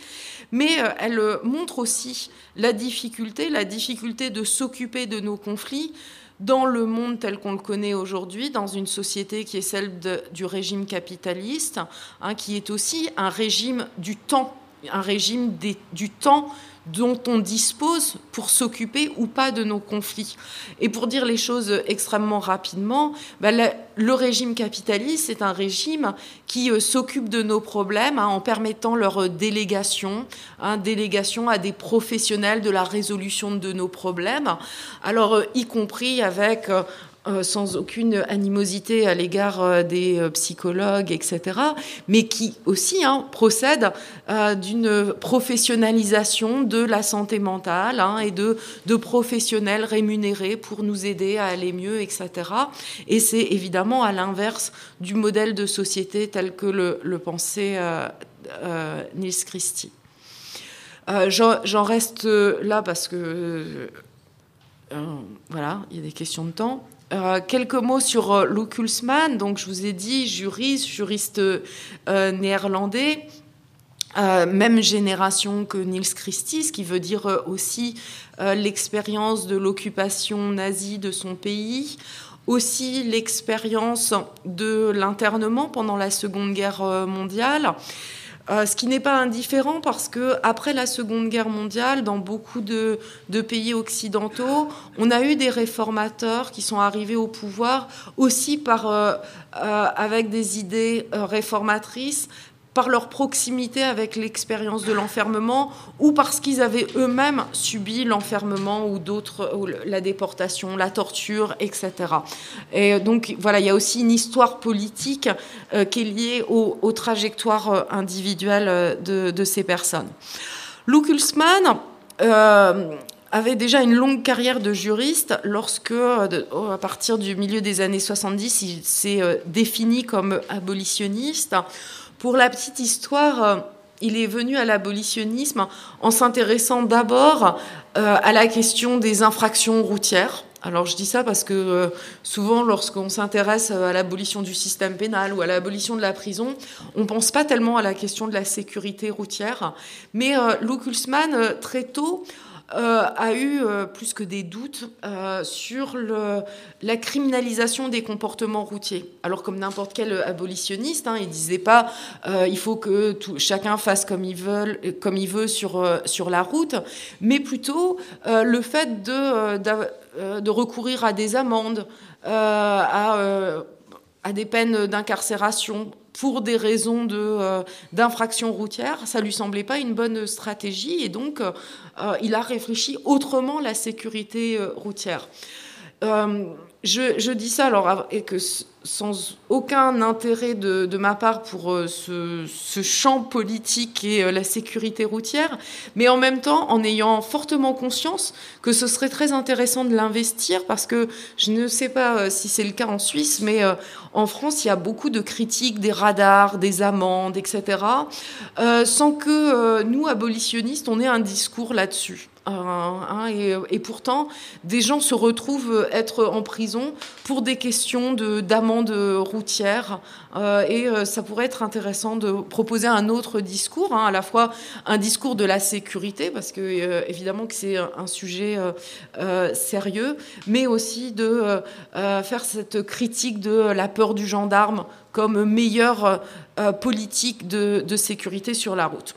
Mais euh, elle euh, montre aussi la difficulté, la difficulté de s'occuper de nos conflits dans le monde tel qu'on le connaît aujourd'hui, dans une société qui est celle du régime capitaliste, hein, qui est aussi un régime du temps, un régime du temps dont on dispose pour s'occuper ou pas de nos conflits. Et pour dire les choses extrêmement rapidement, bah, le, régime capitaliste est un régime qui euh, s'occupe de nos problèmes hein, en permettant leur délégation, hein, délégation à des professionnels de la résolution de nos problèmes, alors euh, y compris avec euh, sans aucune animosité à l'égard euh, des euh, psychologues, etc., mais qui aussi hein, procède d'une professionnalisation de la santé mentale hein, et de, de, professionnels rémunérés pour nous aider à aller mieux, etc. Et c'est évidemment à l'inverse du modèle de société tel que le, le pensait Niels Christie. J'en reste là parce que voilà, il y a des questions de temps. Euh, quelques mots sur euh, Donc, je vous ai dit, juriste, euh, néerlandais. même génération que Niels Christie, ce qui veut dire aussi l'expérience de l'occupation nazie de son pays, aussi l'expérience de l'internement pendant la Seconde Guerre mondiale. Euh, ce qui n'est pas indifférent parce que après la Seconde Guerre mondiale, dans beaucoup de, pays occidentaux, on a eu des réformateurs qui sont arrivés au pouvoir aussi par, euh, euh, avec des idées réformatrices, par leur proximité avec l'expérience de l'enfermement ou parce qu'ils avaient eux-mêmes subi l'enfermement ou d'autres, la déportation, la torture, etc. Et donc voilà, il y a aussi une histoire politique euh, qui est liée aux, trajectoires euh, individuelles euh, de, ces personnes. Lou Kulsman avait déjà une longue carrière de juriste lorsque, à partir du milieu des années 70, il s'est défini comme abolitionniste. Pour la petite histoire, euh, il est venu à l'abolitionnisme en s'intéressant d'abord euh, à la question des infractions routières. Alors je dis ça parce que euh, souvent lorsqu'on s'intéresse à l'abolition du système pénal ou à l'abolition de la prison, on ne pense pas tellement à la question de la sécurité routière. Mais Lou Kulsman, très tôt, a eu euh, plus que des doutes euh, sur la criminalisation des comportements routiers. Alors comme n'importe quel abolitionniste, hein, il disait pas il faut que chacun fasse comme il veut, sur, la route, mais plutôt le fait de, recourir à des amendes, à des peines d'incarcération pour des raisons euh, d'infraction routière, ça lui semblait pas une bonne stratégie et donc euh, il a réfléchi autrement la sécurité euh, routière. Je, dis ça alors et que sans aucun intérêt de, ma part pour euh, ce, champ politique et euh, la sécurité routière, mais en même temps en ayant fortement conscience que ce serait très intéressant de l'investir parce que je ne sais pas euh, si c'est le cas en Suisse, mais en France il y a beaucoup de critiques des radars, des amendes, etc., sans que nous abolitionnistes on ait un discours là-dessus. Hein, et, pourtant, des gens se retrouvent être en prison pour des questions d'amende routière. Euh, et euh, ça pourrait être intéressant de proposer un autre discours, hein, à la fois un discours de la sécurité, parce que euh, évidemment que c'est un sujet sérieux, mais aussi de faire cette critique de la peur du gendarme comme meilleure politique de sécurité sur la route.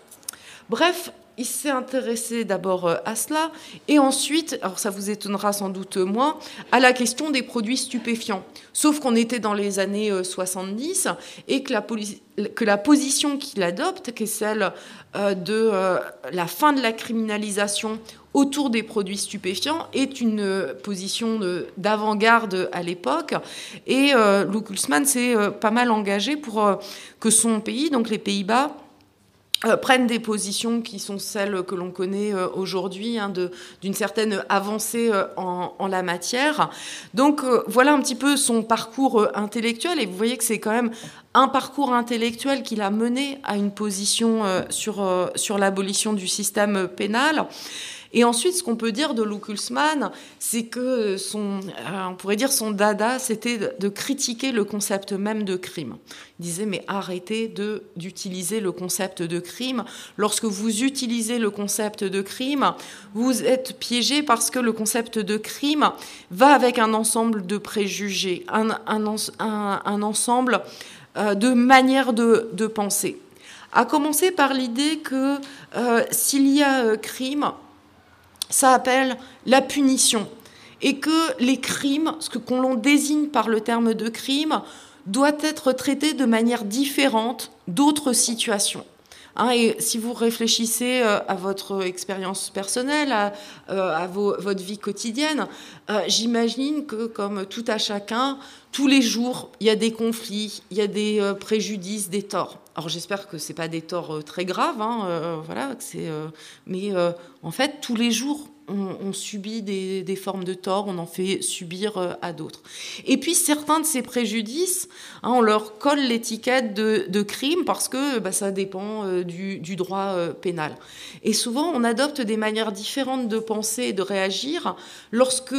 Bref, il s'est intéressé d'abord euh, à cela, et ensuite, alors ça vous étonnera sans doute moins, à la question des produits stupéfiants. Sauf qu'on était dans les années 70 euh, et que la, position qu'il adopte, qui est celle euh, de la fin de la criminalisation autour des produits stupéfiants, est une position d'avant-garde à l'époque. Et Lou Kulsman s'est pas mal engagé pour que son pays, donc les Pays-Bas, euh, prennent des positions qui sont celles que l'on connaît euh, aujourd'hui, hein, d'une certaine avancée euh, en, la matière. Donc voilà un petit peu son parcours intellectuel, et vous voyez que c'est quand même un parcours intellectuel qui l'a mené à une position sur, sur l'abolition du système pénal. Et ensuite, ce qu'on peut dire de Lou Kulsman, c'est que son, euh, on pourrait dire son dada, c'était de critiquer le concept même de crime. Il disait, mais arrêtez d'utiliser le concept de crime. Lorsque vous utilisez le concept de crime, vous êtes piégé parce que le concept de crime va avec un ensemble de préjugés, un, un, ensemble euh, de manières de, de penser. À commencer par l'idée que euh, s'il y a crime, ça appelle la punition. Et que les crimes, ce que qu'on désigne par le terme de crime, doit être traité de manière différente d'autres situations. Hein, et si vous réfléchissez euh, à votre expérience personnelle, à, euh, votre vie quotidienne, euh, j'imagine que comme tout à chacun, tous les jours, il y a des conflits, il y a des préjudices, des torts. Alors j'espère que ce pas des torts très graves, hein, voilà, mais en fait, tous les jours, on, subit des, formes de tort, on en fait subir euh, à d'autres. Et puis certains de ces préjudices, hein, on leur colle l'étiquette de, crime parce que bah, ça dépend euh, du, droit euh, pénal. Et souvent, on adopte des manières différentes de penser et de réagir lorsque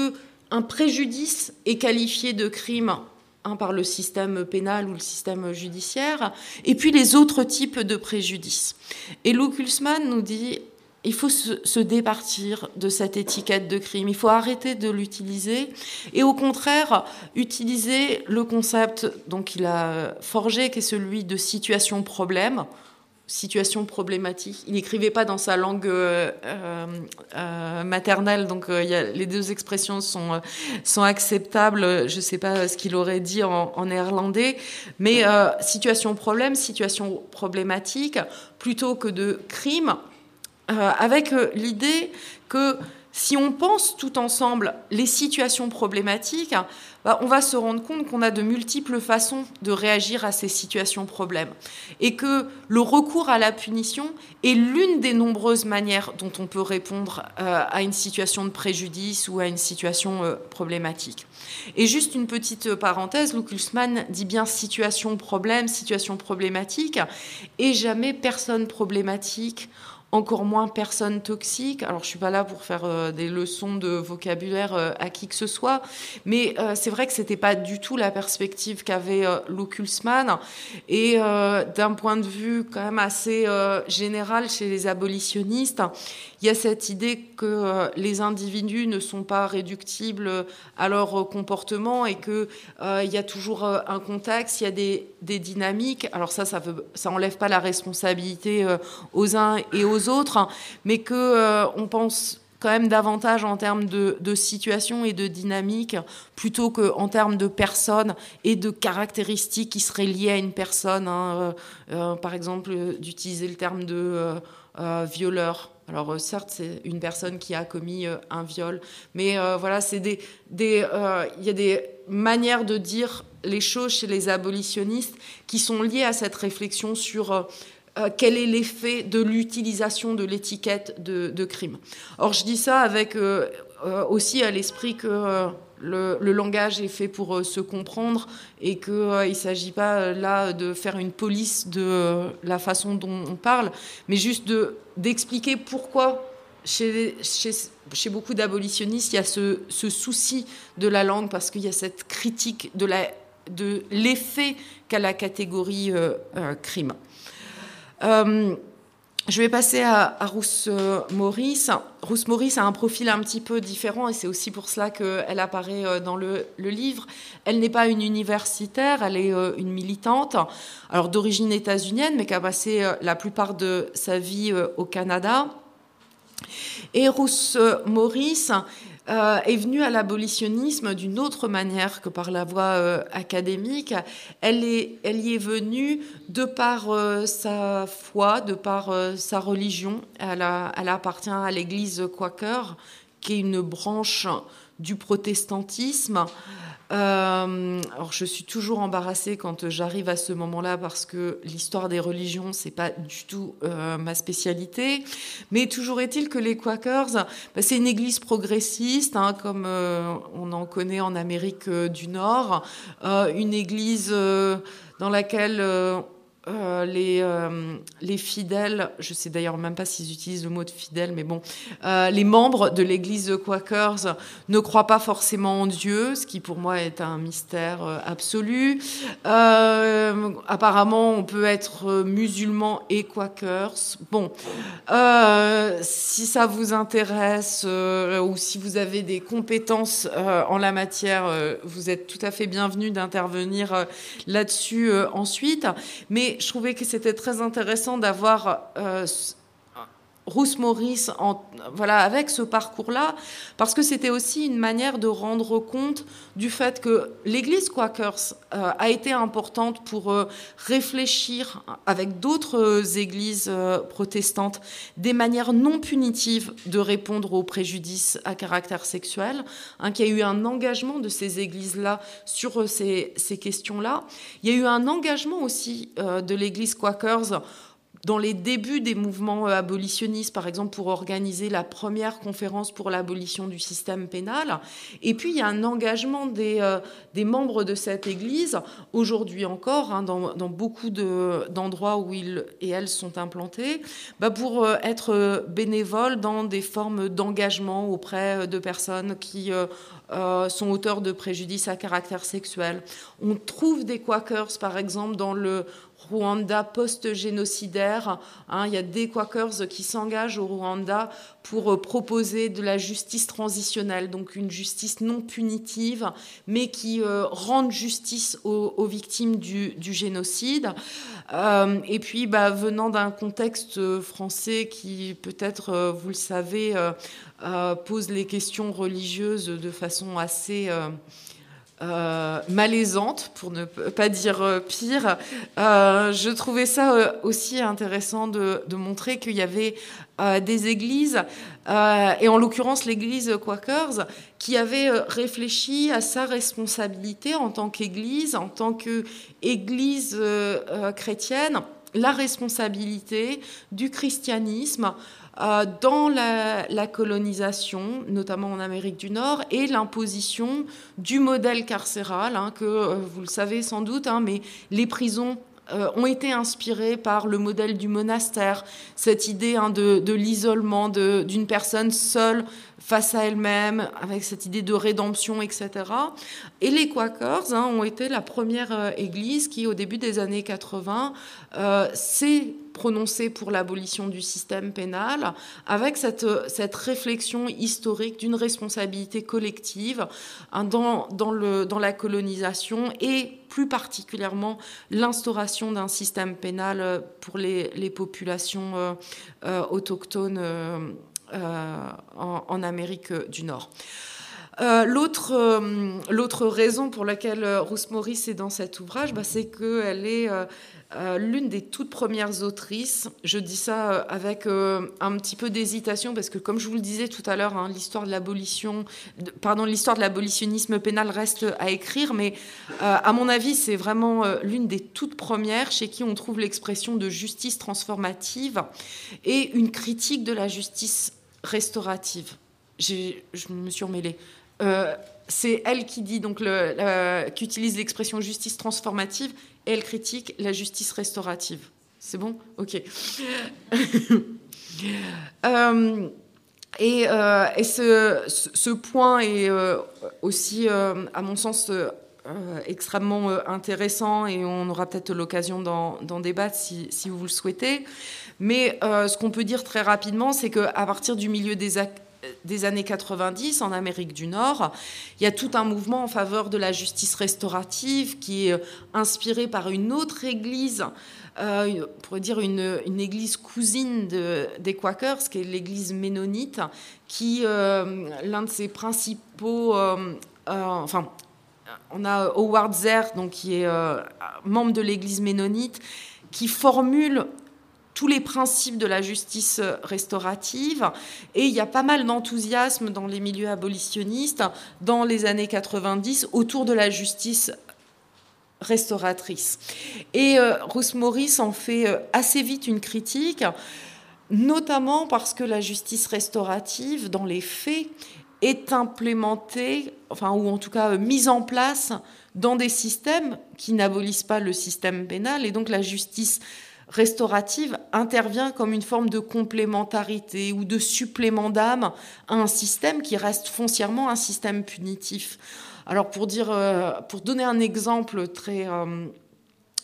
un préjudice est qualifié de crime un par le système pénal ou le système judiciaire, et puis les autres types de préjudices. Et Lou nous dit il faut se, départir de cette étiquette de crime. Il faut arrêter de l'utiliser et au contraire utiliser le concept qu'il a forgé, qui est celui de situation problème situation problématique. Il n'écrivait pas dans sa langue euh, euh, maternelle, donc euh, les deux expressions sont, sont acceptables. Je ne sais pas ce qu'il aurait dit en, en néerlandais, mais situation problème, situation problématique, plutôt que de crime, euh, avec euh, l'idée que si on pense tout ensemble les situations problématiques, bah, on va se rendre compte qu'on a de multiples façons de réagir à ces situations problèmes. Et que le recours à la punition est l'une des nombreuses manières dont on peut répondre euh, à une situation de préjudice ou à une situation problématique. Et juste une petite parenthèse, Luc dit bien situation problème, situation problématique, et jamais personne problématique encore moins personnes toxiques. Alors, je suis pas là pour faire euh, des leçons de vocabulaire euh, à qui que ce soit, mais euh, c'est vrai que c'était pas du tout la perspective qu'avait Lukulsman. Et d'un point de vue quand même assez général chez les abolitionnistes, il y a cette idée que les individus ne sont pas réductibles à leur comportement et que il y a toujours un contexte, il y a des, des dynamiques. Alors ça, ça, veut, ça enlève pas la responsabilité aux uns et aux autres, hein, mais que euh, on pense quand même davantage en termes de, situation et de dynamique plutôt qu'en termes de personnes et de caractéristiques qui seraient liées à une personne. Hein, euh, euh, par exemple, d'utiliser le terme de violeur. Alors certes, c'est une personne qui a commis un viol, mais voilà, c'est des, il y a des manières de dire les choses chez les abolitionnistes qui sont liées à cette réflexion sur euh, quel est l'effet de l'utilisation de l'étiquette de, crime. Or, je dis ça avec euh, euh, aussi à l'esprit que le, langage est fait pour se comprendre et qu'il ne s'agit pas là de faire une police de la façon dont on parle, mais juste d'expliquer pourquoi chez, chez, beaucoup d'abolitionnistes, il y a ce, souci de la langue parce qu'il y a cette critique de l'effet qu'a la catégorie crime. Euh, je vais passer à, à Rousse Maurice. Rousse Maurice a un profil un petit peu différent et c'est aussi pour cela qu'elle apparaît euh, dans le, livre. Elle n'est pas une universitaire, elle est euh, une militante, alors d'origine états-unienne, mais qui a passé la plupart de sa vie au Canada. Et Rousse Maurice euh, est venue à l'abolitionnisme d'une autre manière que par la voie euh, académique. Elle, y est venue de par euh, sa foi, de par sa religion. Elle appartient à l'Église quaker, qui est une branche du protestantisme. Euh, alors je suis toujours embarrassée quand j'arrive à ce moment-là parce que l'histoire des religions c'est pas du tout euh, ma spécialité, mais toujours est-il que les Quakers, bah, c'est une église progressiste, hein, comme euh, on en connaît en Amérique du Nord, une église dans laquelle euh, les, euh, les fidèles, je sais d'ailleurs même pas s'ils utilisent le mot de fidèle, mais bon, euh, les membres de l'église Quakers ne croient pas forcément en Dieu, ce qui pour moi est un mystère absolu. apparemment, on peut être musulman et Quakers. Bon, si ça vous intéresse ou si vous avez des compétences en la matière, vous êtes tout à fait bienvenue d'intervenir là-dessus ensuite. Mais je trouvais que c'était très intéressant d'avoir euh, Rousse Maurice voilà, avec ce parcours-là, parce que c'était aussi une manière de rendre compte du fait que l'Église Quakers euh, a été importante pour euh, réfléchir avec d'autres églises protestantes des manières non punitives de répondre aux préjudices à caractère sexuel, hein, qu'il y a eu un engagement de ces églises-là sur ces, ces questions-là. Il y a eu un engagement aussi de l'Église Quakers dans les débuts des mouvements abolitionnistes, par exemple pour organiser la première conférence pour l'abolition du système pénal. Et puis il y a un engagement des, des membres de cette Église, aujourd'hui encore, hein, dans, beaucoup d'endroits où ils et elles sont implantés, bah pour être bénévoles dans des formes d'engagement auprès de personnes qui euh, sont auteurs de préjudices à caractère sexuel. On trouve des Quakers, par exemple, dans le Rwanda post-génocidaire. Hein. il y a des Quakers qui s'engagent au Rwanda pour euh, proposer de la justice transitionnelle, donc une justice non punitive, mais qui euh, rende justice aux, victimes du, génocide. et puis, bah, venant d'un contexte français qui, peut-être, vous le savez, euh, pose les questions religieuses de façon assez euh, euh, malaisante, pour ne pas dire pire. je trouvais ça aussi intéressant de, montrer qu'il y avait des églises, et en l'occurrence l'église Quakers, qui avait réfléchi à sa responsabilité en tant qu'église, en tant qu'église chrétienne, la responsabilité du christianisme euh, dans la, colonisation, notamment en Amérique du Nord, et l'imposition du modèle carcéral, hein, que euh, vous le savez sans doute, hein, mais les prisons euh, ont été inspirées par le modèle du monastère, cette idée hein, de, l'isolement d'une personne seule face à elle-même, avec cette idée de rédemption, etc. Et les Quakers ont été la première euh, église qui, au début des années 80, euh, s'est prononcée pour l'abolition du système pénal, avec cette, cette réflexion historique d'une responsabilité collective hein, dans, dans, le, dans la colonisation et plus particulièrement l'instauration d'un système pénal euh, pour les, les populations autochtones euh, en, Amérique du Nord. Euh, euh, l'autre, raison pour laquelle Ruth Morris est dans cet ouvrage, bah, c'est qu'elle est l'une des toutes premières autrices. Je dis ça avec un petit peu d'hésitation parce que, comme je vous le disais tout à l'heure, hein, l'histoire de l'abolition, pardon, l'histoire de l'abolitionnisme pénal reste à écrire, mais à mon avis, c'est vraiment l'une des toutes premières chez qui on trouve l'expression de justice transformative et une critique de la justice restaurative. Je me suis emmêlée. Euh, c'est elle qui dit donc qui utilise l'expression justice transformative elle critique la justice restaurative. C'est bon? Ok. [laughs] Euh, et, euh, ce, point est aussi, à mon sens, extrêmement intéressant et on aura peut-être l'occasion d'en débattre si, vous le souhaitez. Mais euh, ce qu'on peut dire très rapidement, c'est qu'à partir du milieu des, années 90 en Amérique du Nord, il y a tout un mouvement en faveur de la justice restaurative qui est euh, inspiré par une autre église, euh, on pourrait dire une, église cousine des Quakers, qui est l'église ménonite, qui, l'un de ses principaux... enfin, on a Howard Zer, donc, qui est membre de l'église ménonite, qui formule tous les principes de la justice restaurative. Et il y a pas mal d'enthousiasme dans les milieux abolitionnistes dans les années 90 autour de la justice restauratrice. Et euh, Ruth Morris en fait euh, assez vite une critique, notamment parce que la justice restaurative, dans les faits, est implémentée, enfin, ou en tout cas euh, mise en place dans des systèmes qui n'abolissent pas le système pénal. Et donc la justice restaurative intervient comme une forme de complémentarité ou de supplément d'âme à un système qui reste foncièrement un système punitif. Alors pour, dire, euh, pour donner un exemple très, euh,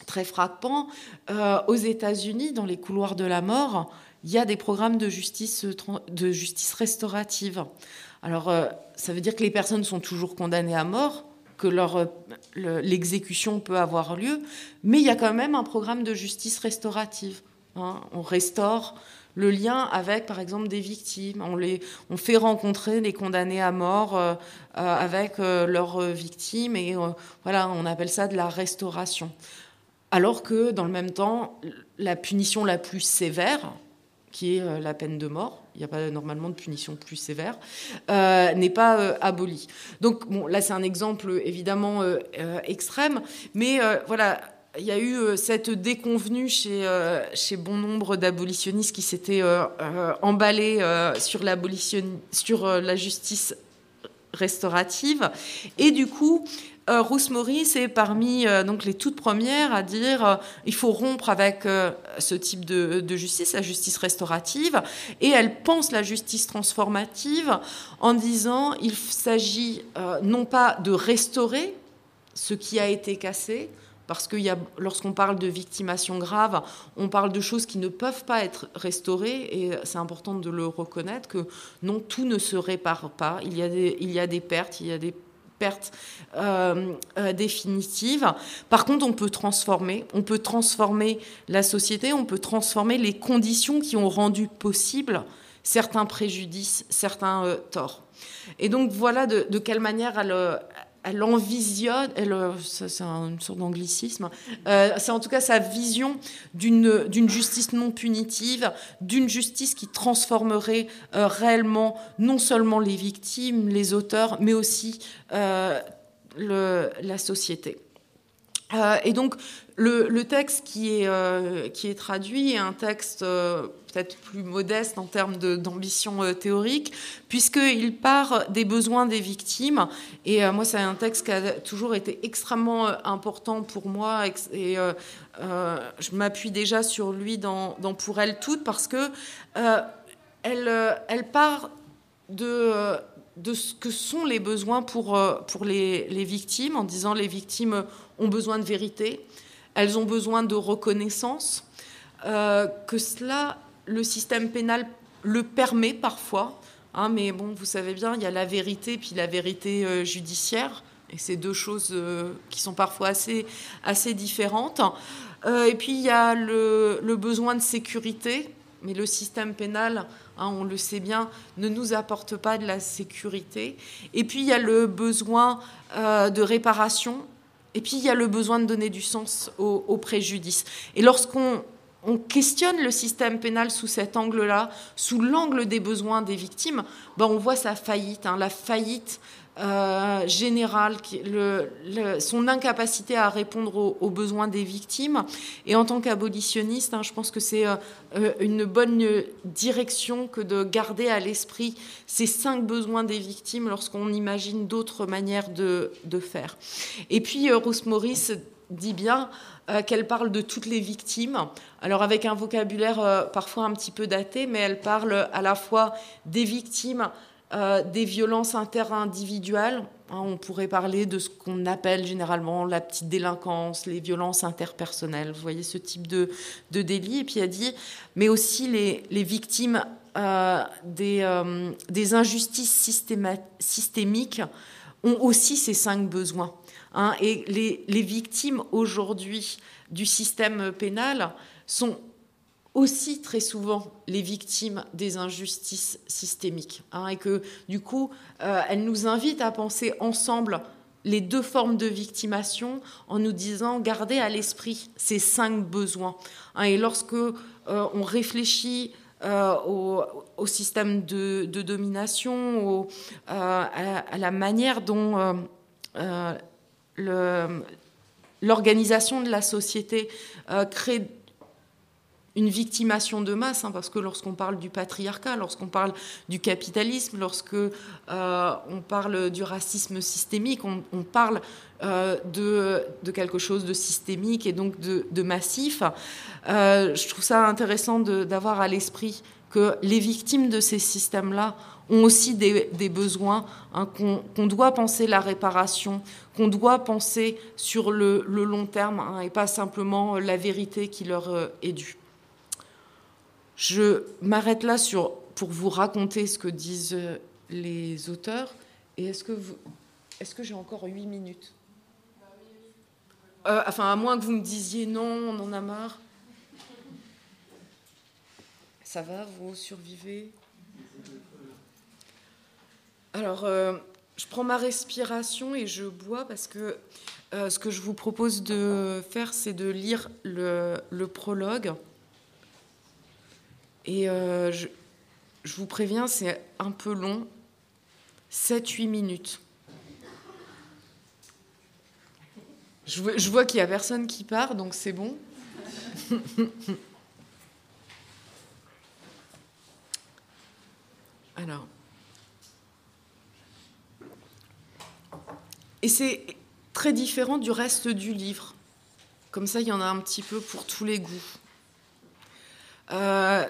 très frappant, euh, aux États-Unis, dans les couloirs de la mort, il y a des programmes de justice, de justice restaurative. Alors ça veut dire que les personnes sont toujours condamnées à mort, que leur, l'exécution peut avoir lieu, mais il y a quand même un programme de justice restaurative. Hein. On restaure le lien avec, par exemple, des victimes. On, les, on fait rencontrer les condamnés à mort euh, euh, avec euh, leurs victimes, et voilà, on appelle ça de la restauration. Alors que, dans le même temps, la punition la plus sévère, qui est la peine de mort, il n'y a pas normalement de punition plus sévère, euh, n'est pas euh, aboli. Donc bon, là c'est un exemple évidemment euh, extrême, mais voilà, il y a eu cette déconvenue chez, chez bon nombre d'abolitionnistes qui s'étaient emballés sur, sur la justice restaurative. Et du coup, euh, Maurice est parmi donc les toutes premières à dire il faut rompre avec ce type de, justice, la justice restaurative, et elle pense la justice transformative en disant il s'agit non pas de restaurer ce qui a été cassé, parce que lorsqu'on parle de victimation grave, on parle de choses qui ne peuvent pas être restaurées, et c'est important de le reconnaître que non, tout ne se répare pas. Il y a des, il y a des pertes, il y a des pertes euh, euh, définitives. Par contre, on peut transformer, on peut transformer la société, on peut transformer les conditions qui ont rendu possible certains préjudices, certains euh, torts. Et donc voilà de, de quelle manière elle, elle envisionne, elle, c'est une sorte d'anglicisme, euh, c'est en tout cas sa vision d'une, d'une justice non punitive, d'une justice qui transformerait euh, réellement non seulement les victimes, les auteurs, mais aussi euh, le, la société. Et donc, le, texte qui est, euh, qui est traduit est un texte euh, peut-être plus modeste en termes d'ambition euh, théorique, puisqu'il part des besoins des victimes. Et moi, c'est un texte qui a toujours été extrêmement important pour moi. Et je m'appuie déjà sur lui dans, Pour elle toutes, parce que elle, elle part de de ce que sont les besoins pour, pour les, les, victimes, en disant les victimes ont besoin de vérité, elles ont besoin de reconnaissance, euh, que cela, le système pénal le permet parfois. Hein, mais bon, vous savez bien, il y a la vérité puis la vérité euh, judiciaire. Et c'est deux choses euh, qui sont parfois assez, assez différentes. et puis il y a le, besoin de sécurité. Mais le système pénal, hein, on le sait bien, ne nous apporte pas de la sécurité. Et puis il y a le besoin de réparation et puis il y a le besoin de donner du sens au, préjudice. Et lorsqu'on on questionne le système pénal sous cet angle-là, sous l'angle des besoins des victimes, ben on voit sa faillite, hein, la faillite euh, générale, le, son incapacité à répondre aux, besoins des victimes. Et en tant qu'abolitionniste, hein, je pense que c'est euh, euh, une bonne direction que de garder à l'esprit ces cinq besoins des victimes lorsqu'on imagine d'autres manières de, faire. Et puis, Rose Maurice dit bien qu'elle parle de toutes les victimes, alors avec un vocabulaire parfois un petit peu daté, mais elle parle à la fois des victimes euh, des violences interindividuelles. Hein, on pourrait parler de ce qu'on appelle généralement la petite délinquance, les violences interpersonnelles. Vous voyez ce type de, de délit. Et puis elle dit, mais aussi les, les victimes euh, des, euh, des, injustices systémiques ont aussi ces cinq besoins. Hein. et les, les victimes aujourd'hui du système pénal sont aussi très souvent les victimes des injustices systémiques. Hein, et que du coup, euh, elle nous invite à penser ensemble les deux formes de victimation en nous disant gardez à l'esprit ces cinq besoins. Hein, et lorsque euh, on réfléchit euh, au, système de, domination, à, à, la manière dont l'organisation de la société crée une victimation de masse, hein, parce que lorsqu'on parle du patriarcat, lorsqu'on parle du capitalisme, lorsque euh, on parle du racisme systémique, on, parle euh, de, quelque chose de systémique et donc de, massif. Euh, je trouve ça intéressant d'avoir à l'esprit que les victimes de ces systèmes-là ont aussi des, besoins, hein, qu'on doit penser la réparation, qu'on doit penser sur le, long terme hein, et pas simplement la vérité qui leur est due. Je m'arrête là sur, pour vous raconter ce que disent les auteurs. Et est-ce que, est-ce que j'ai encore huit minutes? Euh, Enfin, à moins que vous me disiez non, on en a marre. Ça va, vous survivez? Alors, euh, je prends ma respiration et je bois parce que euh, ce que je vous propose de faire, c'est de lire le prologue. Et euh, je, vous préviens, c'est un peu long, 7-8 minutes. Je vois, qu'il n'y a personne qui part, donc c'est bon. [laughs] Alors. Et c'est très différent du reste du livre. Comme ça, il y en a un petit peu pour tous les goûts. Euh,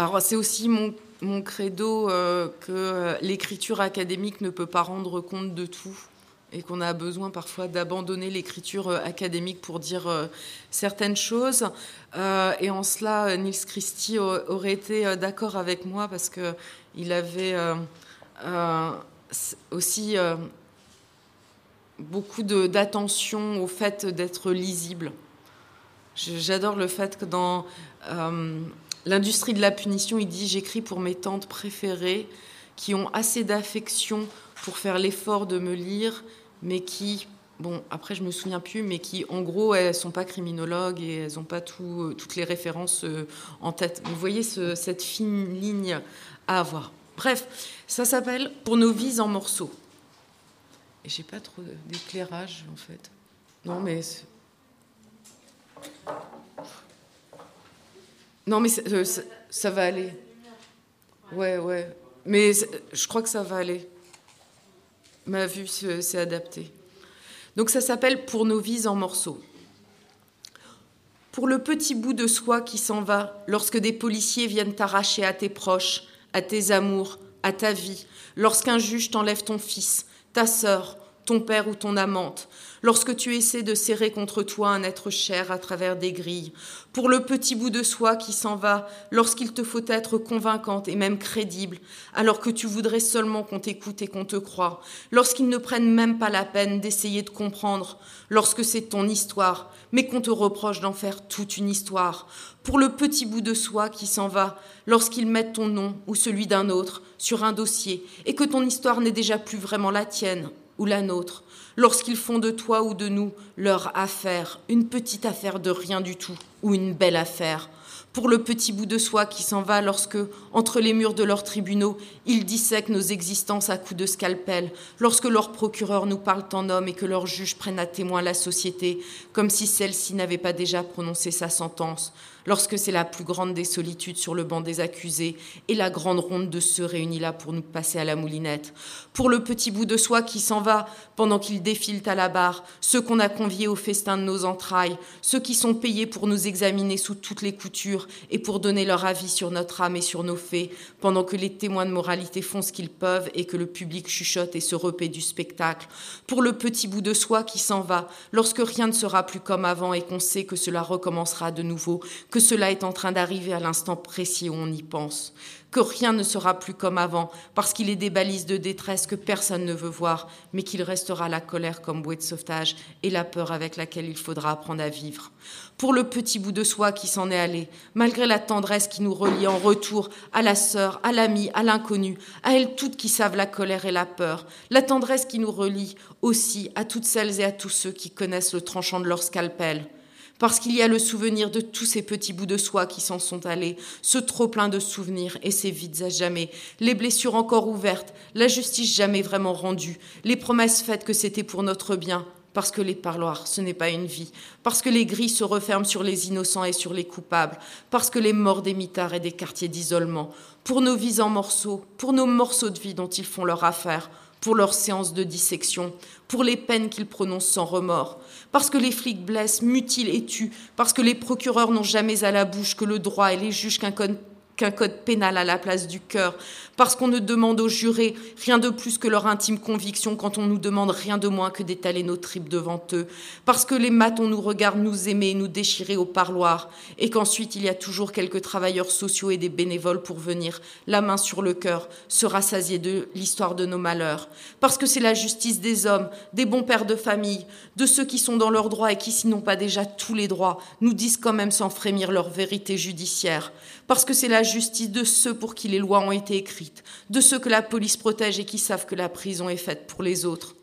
alors, c'est aussi mon, credo euh, que l'écriture académique ne peut pas rendre compte de tout et qu'on a besoin parfois d'abandonner l'écriture euh, académique pour dire euh, certaines choses. Euh, et en cela, Niels Christie aurait été d'accord avec moi parce qu'il avait aussi beaucoup d'attention au fait d'être lisible. J'adore le fait que dans l'industrie de la punition, il dit J'écris pour mes tantes préférées qui ont assez d'affection pour faire l'effort de me lire mais qui, bon, après je me souviens plus, mais qui, en gros, elles sont pas criminologues et elles n'ont pas tout, euh, toutes les références euh, en tête. Vous voyez cette fine ligne à avoir. Bref, ça s'appelle Pour nos vies en morceaux. Et j'ai pas trop d'éclairage en fait. Non, mais. Non, mais ça, euh, ça va aller. Ouais, ouais. Mais je crois que ça va aller ma vue s'est adaptée. Donc ça s'appelle Pour nos vies en morceaux. Pour le petit bout de soi qui s'en va lorsque des policiers viennent t'arracher à tes proches, à tes amours, à ta vie, lorsqu'un juge t'enlève ton fils, ta sœur, père ou ton amante, lorsque tu essaies de serrer contre toi un être cher à travers des grilles, pour le petit bout de soi qui s'en va, lorsqu'il te faut être convaincante et même crédible, alors que tu voudrais seulement qu'on t'écoute et qu'on te croie, lorsqu'ils ne prennent même pas la peine d'essayer de comprendre, lorsque c'est ton histoire, mais qu'on te reproche d'en faire toute une histoire, pour le petit bout de soi qui s'en va, lorsqu'ils mettent ton nom ou celui d'un autre sur un dossier, et que ton histoire n'est déjà plus vraiment la tienne ou la nôtre, lorsqu'ils font de toi ou de nous leur affaire, une petite affaire de rien du tout, ou une belle affaire, pour le petit bout de soi qui s'en va lorsque, entre les murs de leurs tribunaux, ils dissèquent nos existences à coups de scalpel, lorsque leurs procureurs nous parlent en hommes et que leurs juges prennent à témoin la société, comme si celle-ci n'avait pas déjà prononcé sa sentence, lorsque c'est la plus grande des solitudes sur le banc des accusés et la grande ronde de ceux réunis là pour nous passer à la moulinette. Pour le petit bout de soi qui s'en va pendant qu'ils défilent à la barre, ceux qu'on a conviés au festin de nos entrailles, ceux qui sont payés pour nous examiner sous toutes les coutures et pour donner leur avis sur notre âme et sur nos faits, pendant que les témoins de moralité font ce qu'ils peuvent et que le public chuchote et se repaît du spectacle. Pour le petit bout de soi qui s'en va, lorsque rien ne sera plus comme avant et qu'on sait que cela recommencera de nouveau, que cela est en train d'arriver à l'instant précis où on y pense, que rien ne sera plus comme avant, parce qu'il est des balises de détresse que personne ne veut voir, mais qu'il restera la colère comme bouée de sauvetage et la peur avec laquelle il faudra apprendre à vivre. Pour le petit bout de soi qui s'en est allé, malgré la tendresse qui nous relie en retour à la sœur, à l'ami, à l'inconnu, à elles toutes qui savent la colère et la peur, la tendresse qui nous relie aussi à toutes celles et à tous ceux qui connaissent le tranchant de leur scalpel parce qu'il y a le souvenir de tous ces petits bouts de soi qui s'en sont allés, ce trop plein de souvenirs et ces vides à jamais, les blessures encore ouvertes, la justice jamais vraiment rendue, les promesses faites que c'était pour notre bien, parce que les parloirs, ce n'est pas une vie, parce que les grilles se referment sur les innocents et sur les coupables, parce que les morts des mitards et des quartiers d'isolement, pour nos vies en morceaux, pour nos morceaux de vie dont ils font leur affaire, pour leurs séances de dissection, pour les peines qu'ils prononcent sans remords, parce que les flics blessent, mutilent et tuent, parce que les procureurs n'ont jamais à la bouche que le droit et les juges qu'un qu'un code pénal à la place du cœur, parce qu'on ne demande aux jurés rien de plus que leur intime conviction quand on nous demande rien de moins que d'étaler nos tripes devant eux, parce que les matons nous regardent nous aimer, nous déchirer au parloir, et qu'ensuite il y a toujours quelques travailleurs sociaux et des bénévoles pour venir, la main sur le cœur, se rassasier de l'histoire de nos malheurs, parce que c'est la justice des hommes, des bons pères de famille, de ceux qui sont dans leurs droits et qui, s'ils n'ont pas déjà tous les droits, nous disent quand même sans frémir leur vérité judiciaire, parce que c'est la justice de ceux pour qui les lois ont été écrites, de ceux que la police protège et qui savent que la prison est faite pour les autres.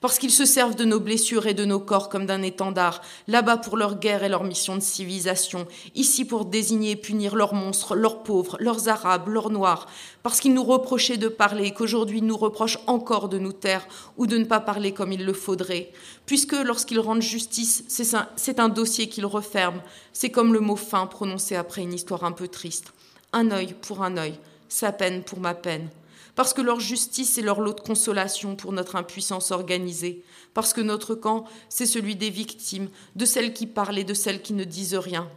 Parce qu'ils se servent de nos blessures et de nos corps comme d'un étendard, là-bas pour leur guerre et leur mission de civilisation, ici pour désigner et punir leurs monstres, leurs pauvres, leurs arabes, leurs noirs, parce qu'ils nous reprochaient de parler et qu'aujourd'hui nous reprochent encore de nous taire ou de ne pas parler comme il le faudrait, puisque lorsqu'ils rendent justice, c'est un, dossier qu'ils referment, c'est comme le mot fin prononcé après une histoire un peu triste. Un œil pour un œil, sa peine pour ma peine parce que leur justice est leur lot de consolation pour notre impuissance organisée, parce que notre camp, c'est celui des victimes, de celles qui parlent et de celles qui ne disent rien,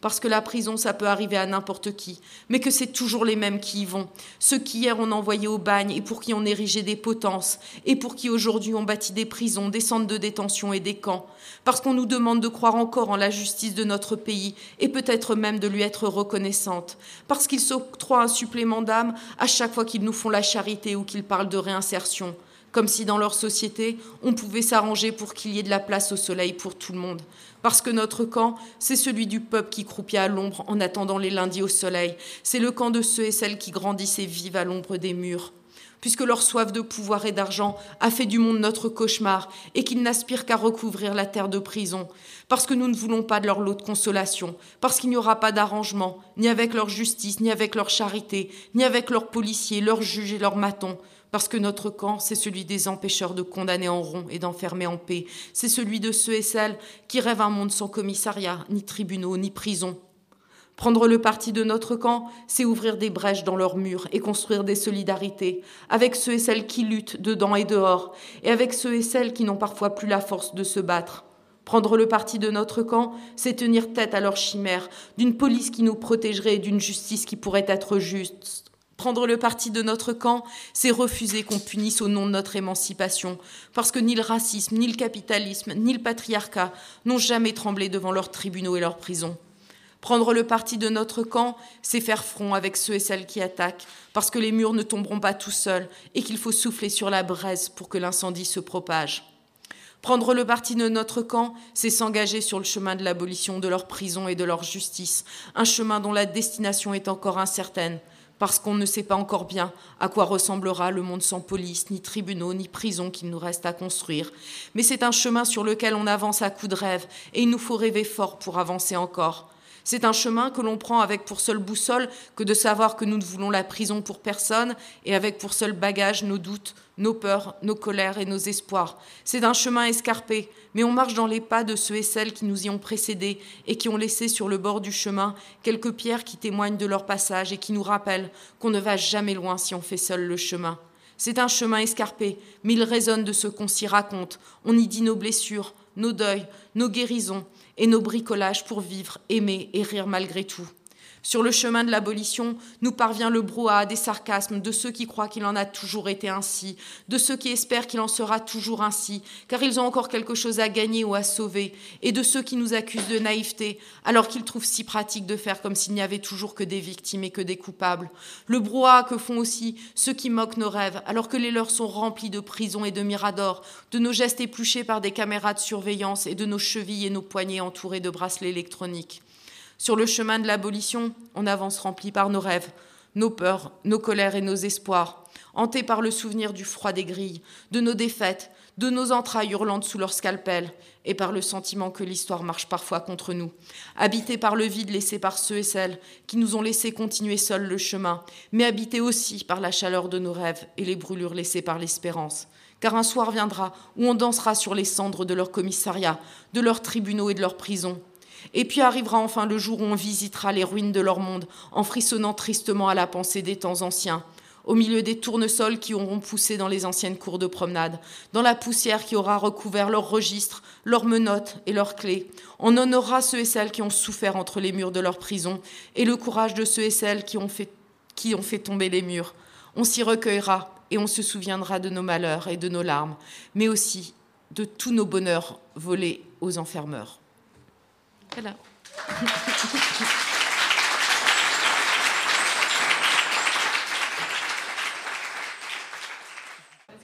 parce que la prison, ça peut arriver à n'importe qui, mais que c'est toujours les mêmes qui y vont, ceux qui hier on envoyé au bagne et pour qui on érigeait des potences, et pour qui aujourd'hui on bâtit des prisons, des centres de détention et des camps, parce qu'on nous demande de croire encore en la justice de notre pays, et peut-être même de lui être reconnaissante, parce qu'ils s'octroient un supplément d'âme à chaque fois qu'ils nous font la charité ou qu'ils parlent de réinsertion, comme si dans leur société, on pouvait s'arranger pour qu'il y ait de la place au soleil pour tout le monde parce que notre camp, c'est celui du peuple qui croupit à l'ombre en attendant les lundis au soleil. C'est le camp de ceux et celles qui grandissent et vivent à l'ombre des murs. Puisque leur soif de pouvoir et d'argent a fait du monde notre cauchemar et qu'ils n'aspirent qu'à recouvrir la terre de prison, parce que nous ne voulons pas de leur lot de consolation, parce qu'il n'y aura pas d'arrangement, ni avec leur justice, ni avec leur charité, ni avec leurs policiers, leurs juges et leurs matons, parce que notre camp, c'est celui des empêcheurs de condamner en rond et d'enfermer en paix. C'est celui de ceux et celles qui rêvent un monde sans commissariat, ni tribunaux, ni prison. Prendre le parti de notre camp, c'est ouvrir des brèches dans leurs murs et construire des solidarités avec ceux et celles qui luttent dedans et dehors, et avec ceux et celles qui n'ont parfois plus la force de se battre. Prendre le parti de notre camp, c'est tenir tête à leurs chimères, d'une police qui nous protégerait et d'une justice qui pourrait être juste, Prendre le parti de notre camp, c'est refuser qu'on punisse au nom de notre émancipation, parce que ni le racisme, ni le capitalisme, ni le patriarcat n'ont jamais tremblé devant leurs tribunaux et leurs prisons. Prendre le parti de notre camp, c'est faire front avec ceux et celles qui attaquent, parce que les murs ne tomberont pas tout seuls et qu'il faut souffler sur la braise pour que l'incendie se propage. Prendre le parti de notre camp, c'est s'engager sur le chemin de l'abolition de leur prison et de leur justice, un chemin dont la destination est encore incertaine, parce qu'on ne sait pas encore bien à quoi ressemblera le monde sans police, ni tribunaux, ni prison qu'il nous reste à construire. Mais c'est un chemin sur lequel on avance à coups de rêve, et il nous faut rêver fort pour avancer encore. C'est un chemin que l'on prend avec pour seule boussole que de savoir que nous ne voulons la prison pour personne et avec pour seul bagage nos doutes, nos peurs, nos colères et nos espoirs. C'est un chemin escarpé, mais on marche dans les pas de ceux et celles qui nous y ont précédés et qui ont laissé sur le bord du chemin quelques pierres qui témoignent de leur passage et qui nous rappellent qu'on ne va jamais loin si on fait seul le chemin. C'est un chemin escarpé, mais il résonne de ce qu'on s'y raconte. On y dit nos blessures, nos deuils, nos guérisons, et nos bricolages pour vivre, aimer et rire malgré tout. Sur le chemin de l'abolition, nous parvient le brouhaha des sarcasmes de ceux qui croient qu'il en a toujours été ainsi, de ceux qui espèrent qu'il en sera toujours ainsi, car ils ont encore quelque chose à gagner ou à sauver, et de ceux qui nous accusent de naïveté, alors qu'ils trouvent si pratique de faire comme s'il n'y avait toujours que des victimes et que des coupables. Le brouhaha que font aussi ceux qui moquent nos rêves, alors que les leurs sont remplis de prisons et de miradors, de nos gestes épluchés par des caméras de surveillance et de nos chevilles et nos poignets entourés de bracelets électroniques. Sur le chemin de l'abolition, on avance rempli par nos rêves, nos peurs, nos colères et nos espoirs, hantés par le souvenir du froid des grilles, de nos défaites, de nos entrailles hurlantes sous leur scalpel, et par le sentiment que l'histoire marche parfois contre nous, habités par le vide laissé par ceux et celles qui nous ont laissé continuer seuls le chemin, mais habités aussi par la chaleur de nos rêves et les brûlures laissées par l'espérance. Car un soir viendra où on dansera sur les cendres de leurs commissariats, de leurs tribunaux et de leurs prisons, et puis arrivera enfin le jour où on visitera les ruines de leur monde, en frissonnant tristement à la pensée des temps anciens, au milieu des tournesols qui auront poussé dans les anciennes cours de promenade, dans la poussière qui aura recouvert leurs registres, leurs menottes et leurs clés. On honorera ceux et celles qui ont souffert entre les murs de leur prison, et le courage de ceux et celles qui ont fait, qui ont fait tomber les murs. On s'y recueillera, et on se souviendra de nos malheurs et de nos larmes, mais aussi de tous nos bonheurs volés aux enfermeurs. Voilà.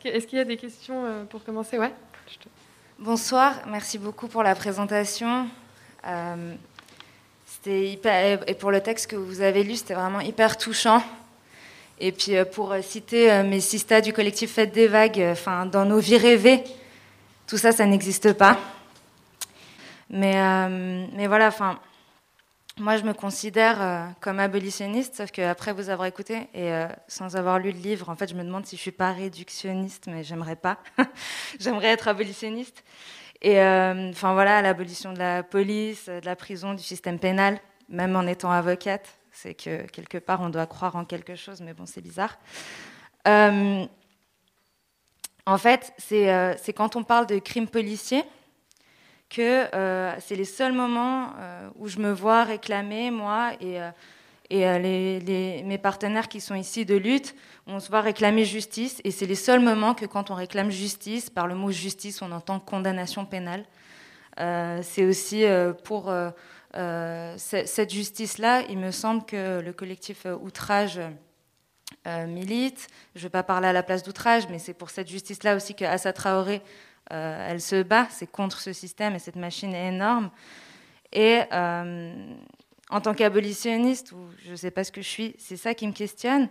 Est-ce qu'il y a des questions euh, pour commencer? Ouais Bonsoir, merci beaucoup pour la présentation. Euh, hyper, et pour le texte que vous avez lu, c'était vraiment hyper touchant. Et puis euh, pour citer mes sistas du collectif Fête des Vagues, enfin, dans nos vies rêvées, tout ça, ça n'existe pas. Mais, mais voilà, enfin, moi, je me considère comme abolitionniste, sauf qu'après vous avoir écouté et sans avoir lu le livre, en fait, je me demande si je suis pas réductionniste, mais j'aimerais pas. [laughs] j'aimerais être abolitionniste. Et enfin voilà, l'abolition de la police, de la prison, du système pénal, même en étant avocate, c'est que quelque part on doit croire en quelque chose, mais bon, c'est bizarre. Euh, en fait, euh, c'est quand on parle de crimes policiers que euh, c'est les seuls moments où je me vois réclamer, moi et, et mes partenaires qui sont ici de lutte, on se voit réclamer justice. Et c'est les seuls moments que quand on réclame justice, par le mot justice, on entend condamnation pénale. c'est aussi pour cette justice-là, il me semble que le collectif Outrage euh, milite. Je ne vais pas parler à la place d'outrage, mais c'est pour cette justice-là aussi que Assa Traoré, euh, elle se bat. C'est contre ce système et cette machine est énorme. Et euh, en tant qu'abolitionniste, ou je ne sais pas ce que je suis, c'est ça qui me questionne.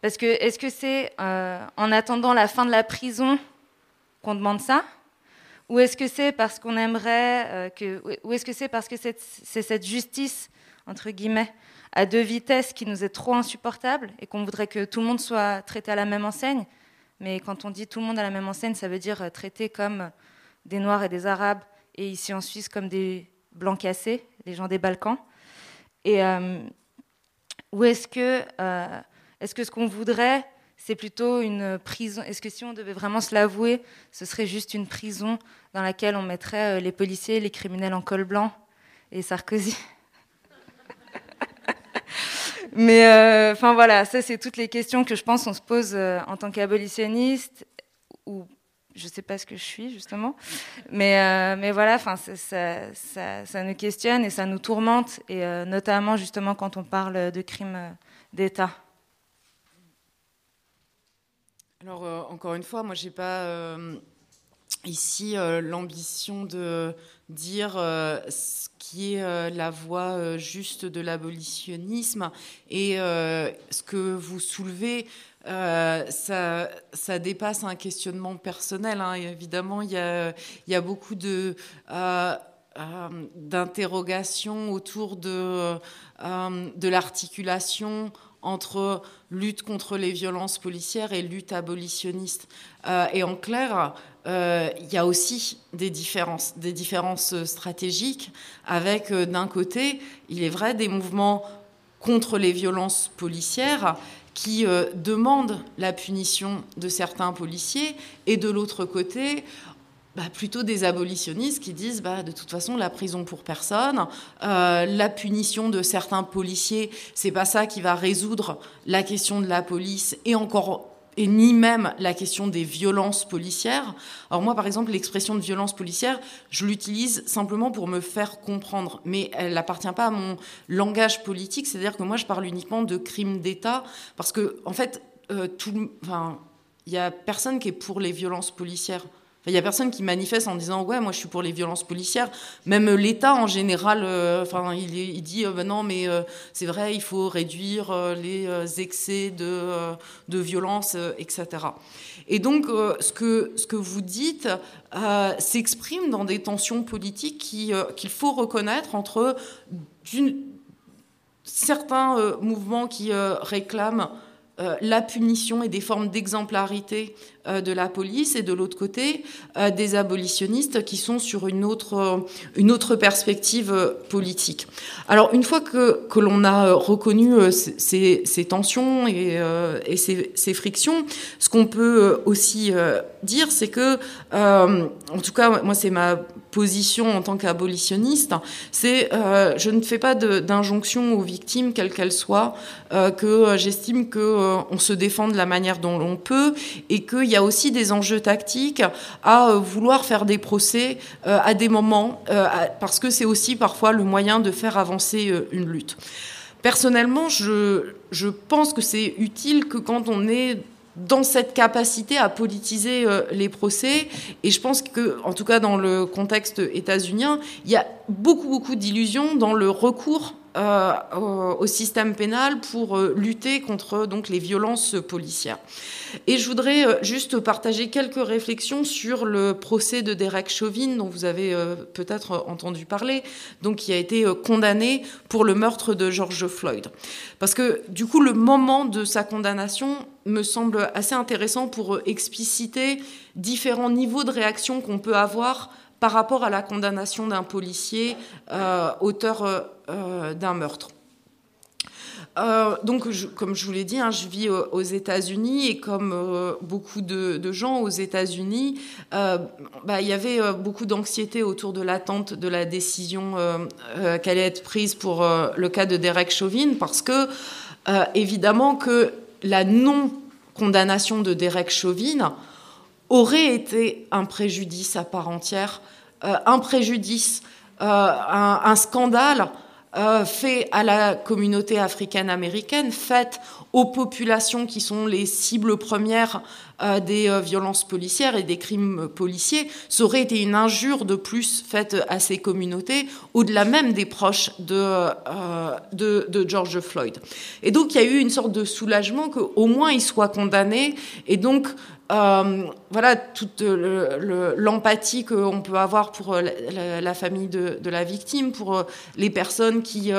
Parce que est-ce que c'est en attendant la fin de la prison qu'on demande ça? Ou est-ce que c'est parce qu'on aimerait que. Ou est-ce que c'est parce que c'est cette justice, entre guillemets, à deux vitesses qui nous est trop insupportable et qu'on voudrait que tout le monde soit traité à la même enseigne? Mais quand on dit tout le monde à la même enseigne, ça veut dire euh, traité comme des Noirs et des Arabes, et ici en Suisse comme des Blancs cassés, les gens des Balkans. Et euh, où est-ce que, euh, est-ce que ce qu'on voudrait, c'est plutôt une prison Est-ce que si on devait vraiment se l'avouer, ce serait juste une prison dans laquelle on mettrait les policiers, les criminels en col blanc et Sarkozy? Mais euh, enfin voilà, ça c'est toutes les questions que je pense on se pose euh, en tant qu'abolitionniste ou je sais pas ce que je suis justement, mais euh, mais voilà, enfin ça, ça, ça, nous questionne et ça nous tourmente et notamment justement quand on parle de crimes d'État. Alors encore une fois, moi j'ai pas ici l'ambition de dire ce qui est euh, la voie euh, juste de l'abolitionnisme. Et euh, ce que vous soulevez, ça, dépasse un questionnement personnel. Hein. Évidemment, il y a, beaucoup de d'interrogations autour de l'articulation entre lutte contre les violences policières et lutte abolitionniste. et en clair, euh, il y a aussi des différences, stratégiques avec, euh, d'un côté, il est vrai, des mouvements contre les violences policières qui euh, demandent la punition de certains policiers, et de l'autre côté, bah, plutôt des abolitionnistes qui disent bah, de toute façon la prison pour personne, la punition de certains policiers, c'est pas ça qui va résoudre la question de la police et encore et ni même la question des violences policières. Alors moi, par exemple, l'expression de violence policière, je l'utilise simplement pour me faire comprendre, mais elle n'appartient pas à mon langage politique, c'est-à-dire que moi, je parle uniquement de crimes d'État, parce que, en fait, euh, tout, enfin, il y a personne qui est pour les violences policières. Il n'y a personne qui manifeste en disant ouais moi je suis pour les violences policières. Même l'État en général, euh, enfin il, dit euh, ben non mais euh, c'est vrai il faut réduire les excès de, de violence etc. Et donc ce que ce que vous dites s'exprime dans des tensions politiques qu'il faut reconnaître entre certains mouvements qui réclament la punition et des formes d'exemplarité euh, de la police et de l'autre côté euh, des abolitionnistes qui sont sur une autre, euh, perspective politique. Alors une fois que, l'on a reconnu ces, tensions et, et ces, ces, frictions, ce qu'on peut aussi dire, c'est que, en tout cas, moi c'est ma en tant qu'abolitionniste, c'est je ne fais pas d'injonction aux victimes, quelles qu'elles soient, que j'estime qu'on on se défend de la manière dont l'on peut et qu'il y a aussi des enjeux tactiques à euh, vouloir faire des procès euh, à des moments, euh, parce que c'est aussi parfois le moyen de faire avancer une lutte. Personnellement, je, je pense que c'est utile que quand on est dans cette capacité à politiser les procès. Et je pense que, en tout cas dans le contexte états-unien, il y a beaucoup, beaucoup d'illusions dans le recours au système pénal pour lutter contre donc les violences policières. Et je voudrais euh, juste partager quelques réflexions sur le procès de Derek Chauvin, dont vous avez euh, peut-être entendu parler, donc qui a été euh, condamné pour le meurtre de George Floyd. Parce que du coup, le moment de sa condamnation me semble assez intéressant pour expliciter différents niveaux de réaction qu'on peut avoir par rapport à la condamnation d'un policier auteur d'un meurtre. Euh, donc, comme je vous l'ai dit, hein, je vis aux, États-Unis et comme euh, beaucoup de, gens aux États-Unis, euh, bah, il y avait beaucoup d'anxiété autour de l'attente de la décision qui allait être prise pour le cas de Derek Chauvin, parce que évidemment que la non-condamnation de Derek Chauvin aurait été un préjudice à part entière, un préjudice, un scandale euh, fait à la communauté africaine-américaine, fait aux populations qui sont les cibles premières euh, des euh, violences policières et des crimes policiers, ça aurait été une injure de plus faite à ces communautés, au-delà même des proches de, de, de, George Floyd. Et donc il y a eu une sorte de soulagement qu'au moins il soit condamné, et donc euh, voilà toute l'empathie qu'on peut avoir pour euh, la, famille de, la victime, pour euh, les personnes qui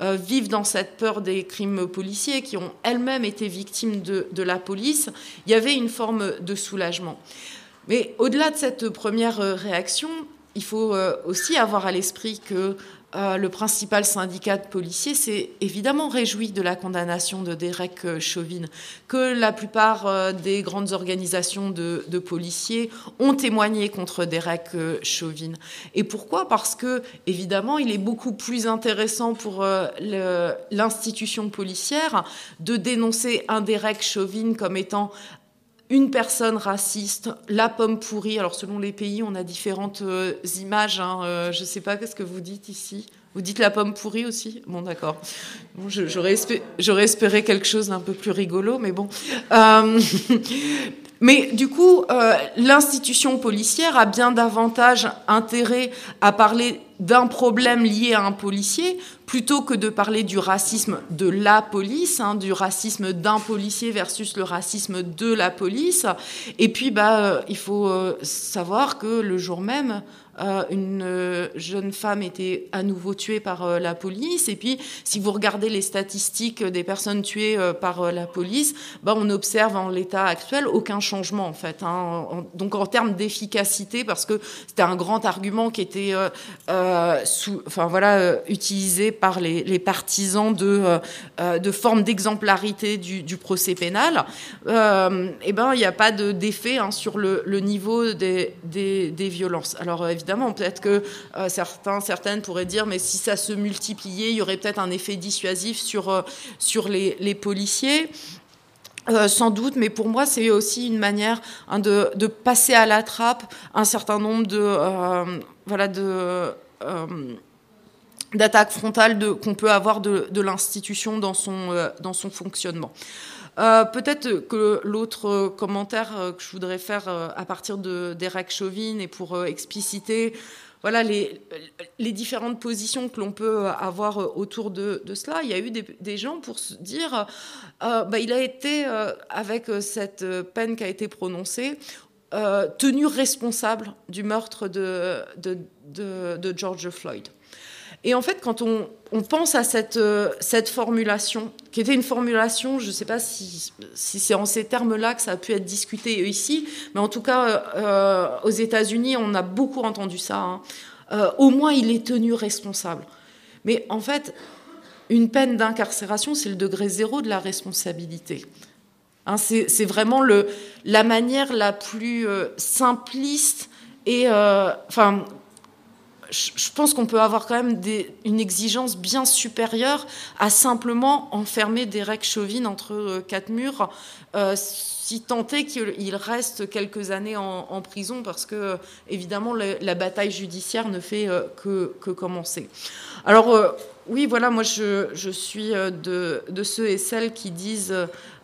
vivent dans cette peur des crimes policiers, qui ont elles-mêmes été victimes de, la police, il y avait une forme de soulagement. Mais au-delà de cette première réaction, il faut aussi avoir à l'esprit que euh, le principal syndicat de policiers s'est évidemment réjoui de la condamnation de Derek euh, Chauvin, que la plupart euh, des grandes organisations de, policiers ont témoigné contre Derek Chauvin. Et pourquoi? Parce que, évidemment, il est beaucoup plus intéressant pour l'institution policière de dénoncer un Derek Chauvin comme étant une personne raciste, la pomme pourrie. Alors selon les pays, on a différentes euh, images. Hein. Euh, je ne sais pas qu'est-ce que vous dites ici? Vous dites la pomme pourrie aussi? Bon, d'accord. J'aurais espéré, quelque chose d'un peu plus rigolo, mais bon. Euh, [laughs] mais du coup, l'institution policière a bien davantage intérêt à parler d'un problème lié à un policier plutôt que de parler du racisme de la police, hein, du racisme d'un policier versus le racisme de la police. Et puis, bah, euh, il faut euh, savoir que le jour même, euh, une jeune femme était à nouveau tuée par la police. Et puis, si vous regardez les statistiques des personnes tuées par la police, bah, on observe en l'état actuel aucun changement, en fait. Hein. donc, en termes d'efficacité, parce que c'était un grand argument qui était sous, enfin, voilà, utilisé par les, partisans de, de formes d'exemplarité du, procès pénal, eh ben, il n'y a pas d'effet hein, sur le, niveau des, violences. Alors, évidemment, Peut-être que euh, certains, certaines pourraient dire, mais si ça se multipliait, il y aurait peut-être un effet dissuasif sur, euh, les, policiers. Euh, sans doute, mais pour moi, c'est aussi une manière hein, de, de, passer à la trappe un certain nombre de, voilà, de, d'attaques frontales qu'on peut avoir de, l'institution dans son, dans son fonctionnement. Euh, peut-être que l'autre commentaire euh, que je voudrais faire euh, à partir de d'Eric Chauvin et pour expliciter voilà les, les, différentes positions que l'on peut avoir autour de, cela. Il y a eu des, gens pour se dire, bah, il a été, avec cette peine qui a été prononcée, tenu responsable du meurtre de, George Floyd. Et en fait, quand on, pense à cette, euh, cette, formulation, qui était une formulation, je ne sais pas si, c'est en ces termes-là que ça a pu être discuté ici, mais en tout cas, euh, aux États-Unis, on a beaucoup entendu ça. Hein. Euh, au moins, il est tenu responsable. Mais en fait, une peine d'incarcération, c'est le degré zéro de la responsabilité. Hein, c'est vraiment le, la manière la plus simpliste et, enfin, je pense qu'on peut avoir quand même une exigence bien supérieure à simplement enfermer Derek Chauvin entre euh, quatre murs, euh, si tant est qu'il reste quelques années en, prison, parce que évidemment la, bataille judiciaire ne fait euh, que, commencer. Alors oui, voilà, moi je, suis de, ceux et celles qui disent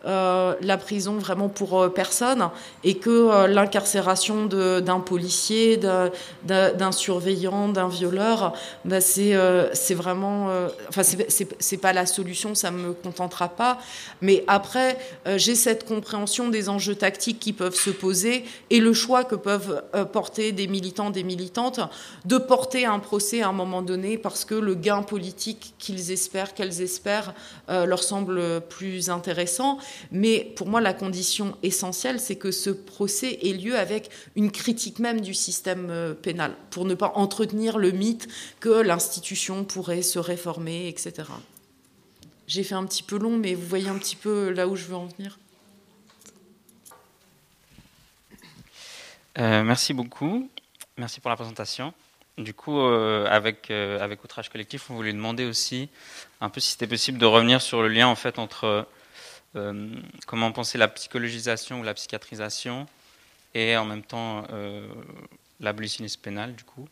euh, la prison vraiment pour euh, personne et que euh, l'incarcération d'un policier, d'un surveillant, d'un violeur, bah c'est vraiment, enfin c'est pas la solution, ça me contentera pas. Mais après, j'ai cette compréhension des enjeux tactiques qui peuvent se poser et le choix que peuvent porter des militants, des militantes, de porter un procès à un moment donné parce que le gain politique qu'ils espèrent, qu'elles espèrent, leur semble plus intéressant. Mais pour moi, la condition essentielle, c'est que ce procès ait lieu avec une critique même du système euh, pénal, pour ne pas entretenir le mythe que l'institution pourrait se réformer, etc. J'ai fait un petit peu long, mais vous voyez un petit peu là où je veux en venir. Euh, merci beaucoup. Merci pour la présentation. Du coup, euh, avec, avec Outrage Collectif, on voulait demander aussi un peu si c'était possible de revenir sur le lien en fait entre euh, comment penser la psychologisation ou la psychiatrisation et en même temps euh, l'abolitionnisme pénal, du coup,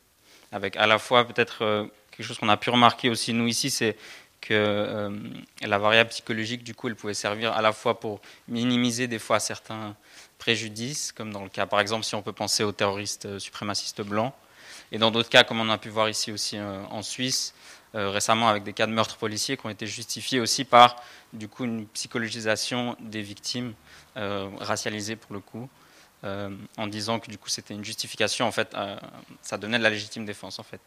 avec à la fois peut-être euh, quelque chose qu'on a pu remarquer aussi nous ici, c'est que la variable psychologique, du coup, elle pouvait servir à la fois pour minimiser des fois certains préjudices, comme dans le cas, par exemple, si on peut penser aux terroristes suprémacistes blancs, et dans d'autres cas, comme on a pu voir ici aussi en Suisse, récemment avec des cas de meurtres policiers qui ont été justifiés aussi par du coup une psychologisation des victimes euh, racialisées pour le coup, euh, en disant que du coup c'était une justification en fait, euh, ça donnait de la légitime défense en fait.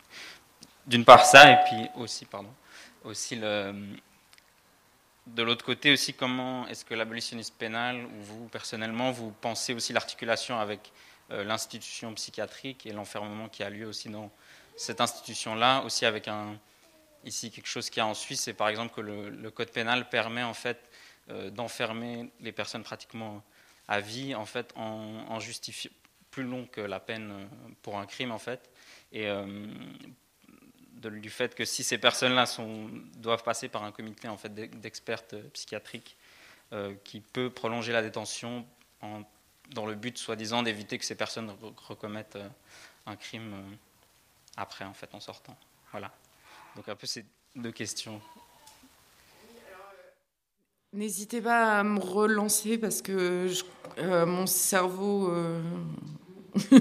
D'une part ça et puis aussi pardon, aussi le de l'autre côté aussi comment est-ce que l'abolitionnisme pénal ou vous personnellement vous pensez aussi l'articulation avec l'institution psychiatrique et l'enfermement qui a lieu aussi dans cette institution là aussi avec un Ici, quelque chose qu'il y a en Suisse, c'est par exemple que le, code pénal permet en fait euh, d'enfermer les personnes pratiquement à vie, en fait, en, justifiant plus long que la peine euh, pour un crime, en fait, et euh, du fait que si ces personnes-là doivent passer par un comité en fait d'expertes psychiatriques qui peut prolonger la détention dans le but, soi-disant, d'éviter que ces personnes recommettent un crime après, en fait, en sortant. Voilà. Donc un peu ces deux questions. N'hésitez pas à me relancer parce que euh, mon cerveau euh, [laughs]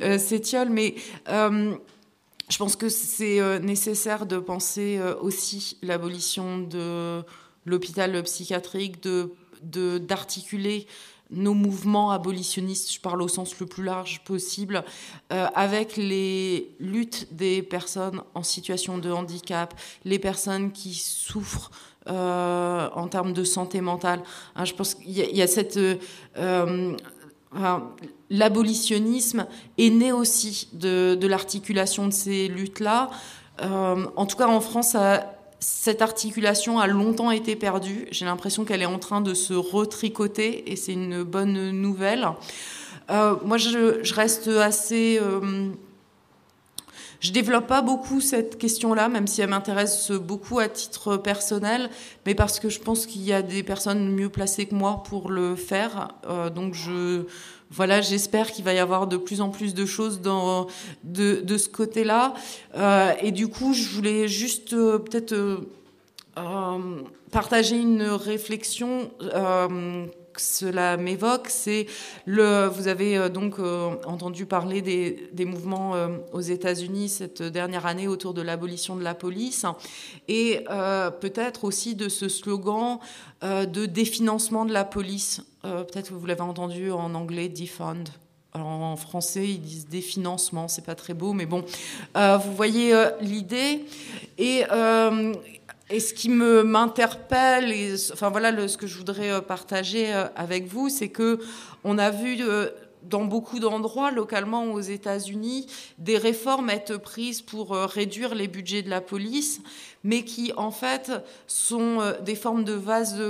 euh, s'étiole, mais je pense que c'est nécessaire de penser aussi l'abolition de l'hôpital psychiatrique, de d'articuler nos mouvements abolitionnistes, je parle au sens le plus large possible, euh, avec les luttes des personnes en situation de handicap, les personnes qui souffrent euh, en termes de santé mentale. Hein, je pense qu'il y, a cette... Euh, l'abolitionnisme est né aussi de, l'articulation de ces luttes-là. en tout cas, en France, cette articulation a longtemps été perdue. J'ai l'impression qu'elle est en train de se retricoter et c'est une bonne nouvelle. Euh, moi, je, reste assez. Euh, je développe pas beaucoup cette question-là, même si elle m'intéresse beaucoup à titre personnel, mais parce que je pense qu'il y a des personnes mieux placées que moi pour le faire. Euh, donc je voilà, j'espère qu'il va y avoir de plus en plus de choses de ce côté-là. Euh, et du coup, je voulais juste euh, peut-être euh, partager une réflexion cela m'évoque, c'est le. Vous avez donc entendu parler des, des mouvements aux États-Unis cette dernière année autour de l'abolition de la police, et peut-être aussi de ce slogan de définancement de la police. Euh, peut-être que vous l'avez entendu en anglais, defund. En français, ils disent définancement, c'est pas très beau, mais bon, euh, vous voyez euh, l'idée. Et, et, ce qui me m'interpelle, enfin voilà, ce que je voudrais partager avec vous, c'est que on a vu dans beaucoup d'endroits, localement aux États-Unis, des réformes être prises pour réduire les budgets de la police, mais qui en fait sont euh, des formes de vases.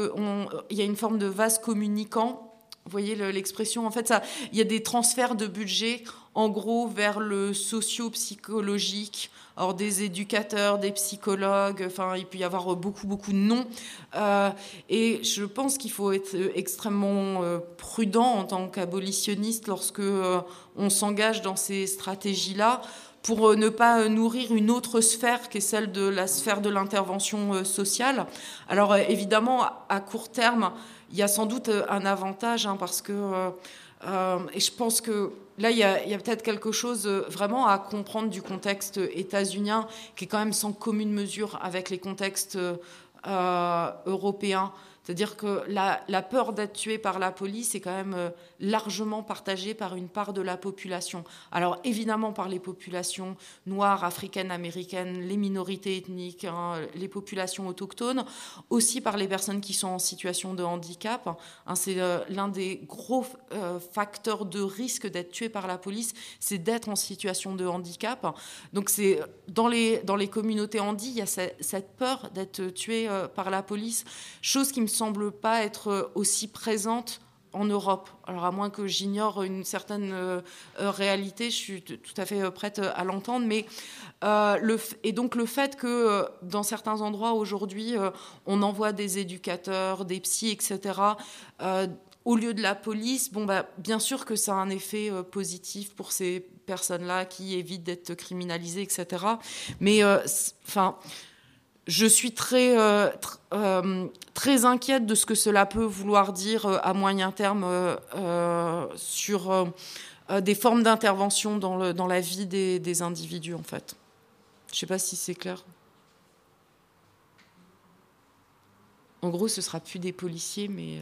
il y a une forme de vase communicant. Vous voyez l'expression En fait, il y a des transferts de budget en gros vers le socio-psychologique, or des éducateurs, des psychologues, enfin il peut y avoir beaucoup beaucoup de noms. Euh, et je pense qu'il faut être extrêmement euh, prudent en tant qu'abolitionniste lorsque euh, on s'engage dans ces stratégies-là pour ne pas nourrir une autre sphère qui est celle de la sphère de l'intervention sociale. Alors évidemment, à court terme, il y a sans doute un avantage hein, parce que euh, et je pense que là, il y a, peut-être quelque chose euh, vraiment à comprendre du contexte états-unien qui est quand même sans commune mesure avec les contextes euh, européens. C'est-à-dire que la, peur d'être tué par la police est quand même euh, largement partagée par une part de la population. Alors évidemment par les populations noires, africaines, américaines, les minorités ethniques, hein, les populations autochtones, aussi par les personnes qui sont en situation de handicap. Hein, c'est euh, l'un des gros euh, facteurs de risque d'être tué par la police, c'est d'être en situation de handicap. Donc c'est dans les, dans les communautés handi, il y a cette, cette peur d'être tué par la police, chose qui me semble pas être aussi présente en Europe. Alors à moins que j'ignore une certaine euh, euh, réalité, je suis tout à fait euh, prête à l'entendre. Mais le, et donc le fait que dans certains endroits aujourd'hui, on envoie des éducateurs, des psys, etc. au lieu de la police, bon bah bien sûr que ça a un effet positif pour ces personnes-là qui évitent d'être criminalisées, etc. Mais enfin je suis très, euh, euh, très inquiète de ce que cela peut vouloir dire euh, à moyen terme sur des formes d'intervention dans, dans, la vie des, des, individus, en fait. Je ne sais pas si c'est clair. En gros, ce sera plus des policiers, mais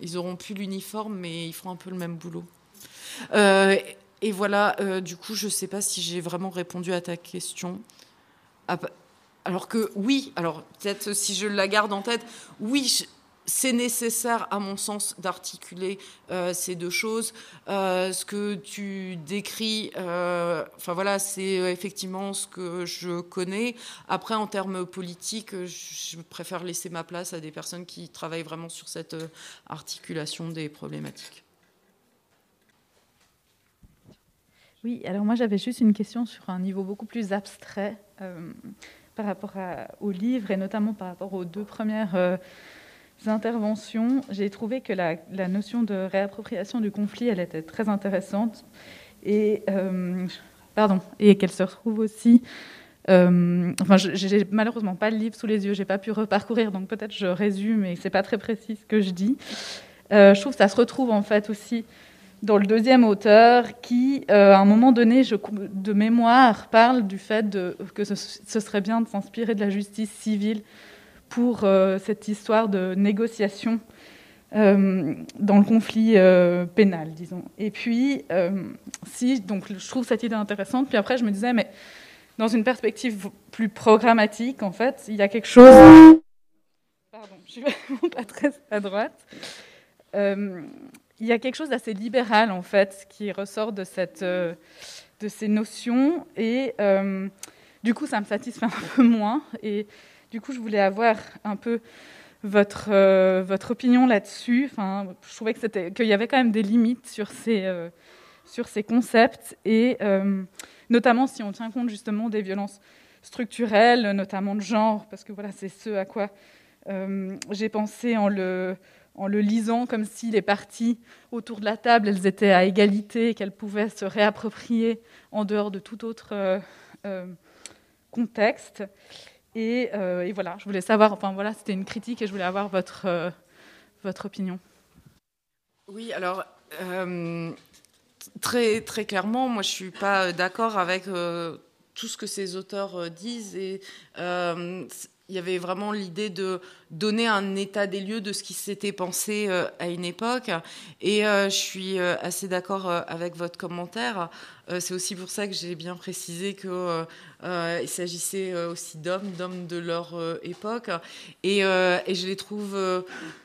ils auront plus l'uniforme, mais ils feront un peu le même boulot. et voilà, du coup, je ne sais pas si j'ai vraiment répondu à ta question. Alors que oui, alors peut-être si je la garde en tête, oui, c'est nécessaire, à mon sens, d'articuler euh, ces deux choses. Euh, ce que tu décris, euh, voilà, c'est effectivement ce que je connais. Après, en termes politiques, je préfère laisser ma place à des personnes qui travaillent vraiment sur cette articulation des problématiques. Oui, alors moi j'avais juste une question sur un niveau beaucoup plus abstrait par rapport au livre et notamment par rapport aux deux premières euh, interventions, j'ai trouvé que la, notion de réappropriation du conflit, elle était très intéressante et euh, et qu'elle se retrouve aussi. Euh, enfin, j'ai malheureusement pas le livre sous les yeux, j'ai pas pu reparcourir, donc peut-être je résume et c'est pas très précis ce que je dis. je trouve que ça se retrouve en fait aussi dans le deuxième auteur, qui, euh, à un moment donné, de mémoire, parle du fait que ce, serait bien de s'inspirer de la justice civile pour euh, cette histoire de négociation euh, dans le conflit pénal, disons. Et puis, si, donc, je trouve cette idée intéressante. Puis après, je me disais, mais dans une perspective plus programmatique, en fait, il y a quelque chose. Pardon, je suis vraiment pas très à droite il y a quelque chose d'assez libéral en fait qui ressort de, cette, euh, de ces notions et euh, du coup ça me satisfait un peu moins et du coup je voulais avoir un peu votre, euh, votre opinion là-dessus. Enfin, je trouvais qu'il y avait quand même des limites sur ces, sur ces concepts et notamment si on tient compte justement des violences structurelles, notamment de genre, parce que voilà c'est ce à quoi j'ai pensé en le en le lisant comme si les parties autour de la table, elles étaient à égalité, qu'elles pouvaient se réapproprier en dehors de tout autre euh, euh, contexte. Euh, et, voilà, je voulais savoir, enfin voilà, c'était une critique et je voulais avoir votre, votre opinion. Oui, alors très, très clairement, moi je ne suis pas d'accord avec tout ce que ces auteurs disent et il y avait vraiment l'idée de donner un état des lieux de ce qui s'était pensé euh, à une époque. Et euh, je suis euh, assez d'accord avec votre commentaire. C'est aussi pour ça que j'ai bien précisé qu'il s'agissait aussi d'hommes, d'hommes de leur époque. Et, je les trouve...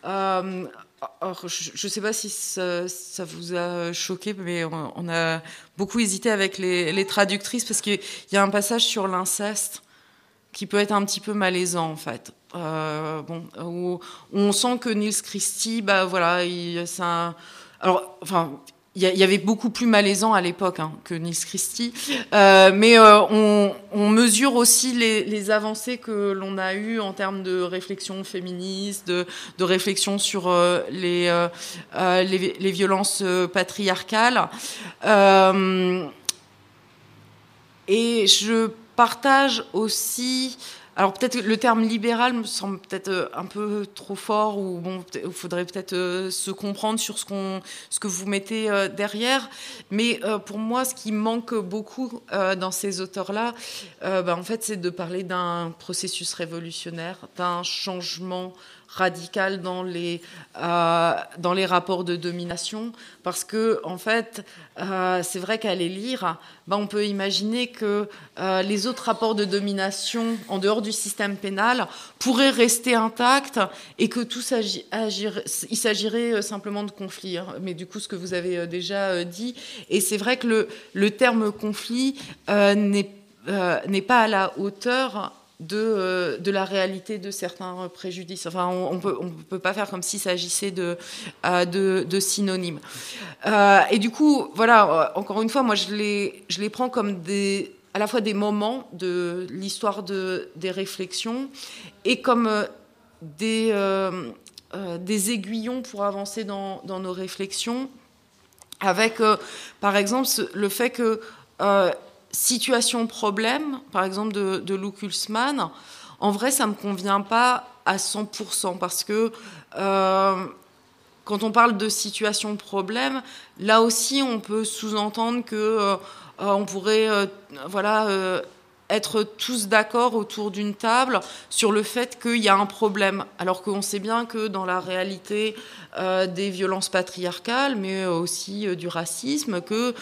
Alors, je ne sais pas si ça, vous a choqué, mais on, a beaucoup hésité avec les traductrices parce qu'il y a un passage sur l'inceste qui peut être un petit peu malaisant en fait. Euh, bon, on sent que Nils Christie, bah voilà, il, un, alors, enfin, il y, avait beaucoup plus malaisant à l'époque hein, que Nils Christie. Euh, mais euh, on, mesure aussi les, avancées que l'on a eues en termes de réflexion féministe, de, réflexion sur les, les, violences patriarcales. et je partage aussi alors peut-être le terme libéral me semble peut-être euh, un peu trop fort ou bon, il faudrait peut-être euh, se comprendre sur ce, qu'on, ce que vous mettez euh, derrière. Mais pour moi, ce qui manque beaucoup dans ces auteurs-là, ben, en fait, c'est de parler d'un processus révolutionnaire, d'un changement radical dans les, euh, dans les rapports de domination, parce que en fait, euh, c'est vrai qu'à les lire, ben, on peut imaginer que euh, les autres rapports de domination en dehors du système pénal pourraient rester intacts et que tout s'agirait simplement de conflits. Hein. Mais du coup, ce que vous avez déjà dit, et c'est vrai que le, le terme conflit n'est n'est pas à la hauteur de, euh, de, la réalité de certains préjudices. Enfin, on ne peut, on peut, pas faire comme s'il s'agissait de, euh, de, de, synonymes. Euh, et du coup, voilà, encore une fois, moi, je les, je les prends comme des, à la fois des moments de l'histoire de, des réflexions et comme des, des aiguillons pour avancer dans, dans nos réflexions, avec, par exemple, le fait que situation problème, par exemple de, de Lou en vrai, ça ne me convient pas à 100% parce que euh, quand on parle de situation problème, là aussi, on peut sous-entendre que euh, on pourrait, euh, voilà être tous d'accord autour d'une table sur le fait qu'il y a un problème, alors qu'on sait bien que dans la réalité des violences patriarcales, mais aussi du racisme, que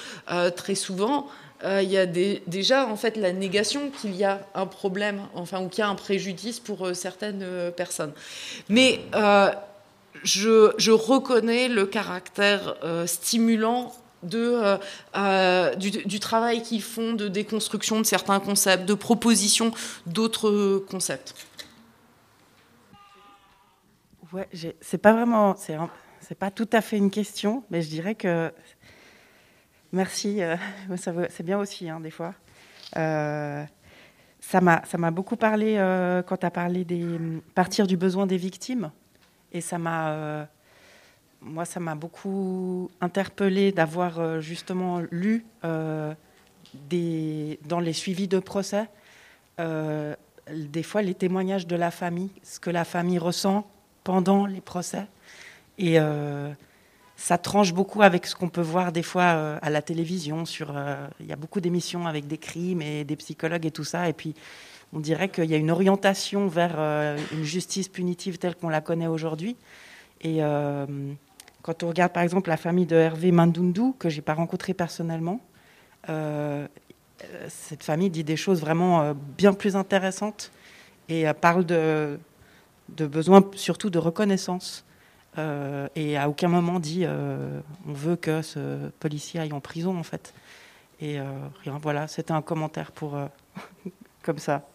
très souvent, euh, il y a déjà en fait la négation qu'il y a un problème, enfin ou qu'il y a un préjudice pour euh, certaines euh, personnes. Mais je, reconnais le caractère stimulant du, du, travail qu'ils font de déconstruction de certains concepts, de proposition d'autres concepts. Ouais, c'est pas vraiment, c'est pas tout à fait une question, mais je dirais que Merci, euh, [laughs] c'est bien aussi, hein, des fois. Euh, ça m'a beaucoup parlé euh, quand tu as parlé des partir du besoin des victimes. Et ça m'a. moi, ça m'a beaucoup interpellé d'avoir justement lu dans les suivis de procès, des fois les témoignages de la famille, ce que la famille ressent pendant les procès. Et ça tranche beaucoup avec ce qu'on peut voir des fois euh, à la télévision. Euh, il y a beaucoup d'émissions avec des crimes et des psychologues et tout ça. Et puis, on dirait qu'il y a une orientation vers euh, une justice punitive telle qu'on la connaît aujourd'hui. Et quand on regarde par exemple la famille de Hervé Mandundu, que j'ai pas rencontré personnellement, cette famille dit des choses vraiment bien plus intéressantes et parle de, de besoin surtout de reconnaissance. Euh, et à aucun moment dit euh, on veut que ce policier aille en prison en fait. Et euh, voilà, c'était un commentaire pour [laughs] comme ça.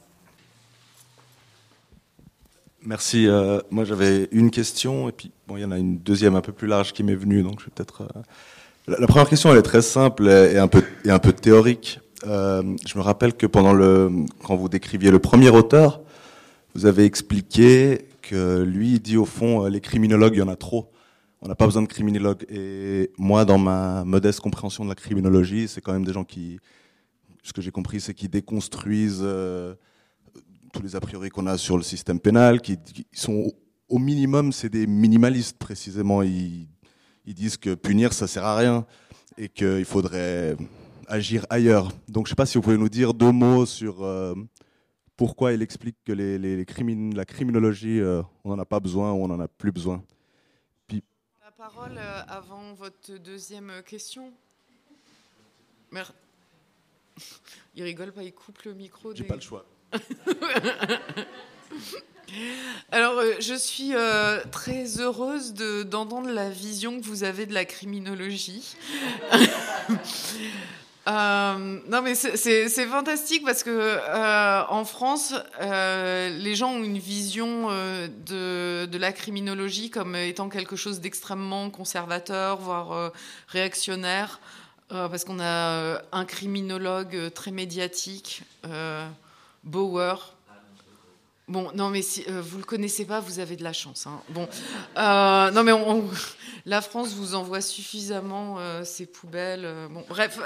Merci. moi, j'avais une question, et puis bon, il y en a une deuxième un peu plus large qui m'est venue, donc je vais peut-être. La, première question, elle est très simple et, un peu et un peu théorique. je me rappelle que pendant le, quand vous décriviez le premier auteur, vous avez expliqué lui, il dit au fond, euh, les criminologues, il y en a trop. On n'a pas besoin de criminologues. Et moi, dans ma modeste compréhension de la criminologie, c'est quand même des gens qui, ce que j'ai compris, c'est qui déconstruisent euh, tous les a priori qu'on a sur le système pénal, qui, sont au minimum, c'est des minimalistes précisément. Ils, disent que punir, ça sert à rien et qu'il faudrait agir ailleurs. Donc, je ne sais pas si vous pouvez nous dire deux mots sur euh, pourquoi il explique que les, les, la criminologie, euh, on n'en a pas besoin ou on n'en a plus besoin. Puis... La parole euh, avant votre deuxième question. Mer... [laughs] Il rigole pas, il coupe le micro. J'ai pas le choix. [laughs] Alors, euh, je suis très heureuse d'entendre la vision que vous avez de la criminologie. [laughs] Euh, non mais c'est fantastique parce que euh, en France, euh, les gens ont une vision de, de, la criminologie comme étant quelque chose d'extrêmement conservateur, voire réactionnaire, parce qu'on a un criminologue très médiatique, Bauer, Bon, non, mais si euh, vous le connaissez pas, vous avez de la chance. Hein. Bon, euh, non, mais la France vous envoie suffisamment euh, ses poubelles. bon, bref.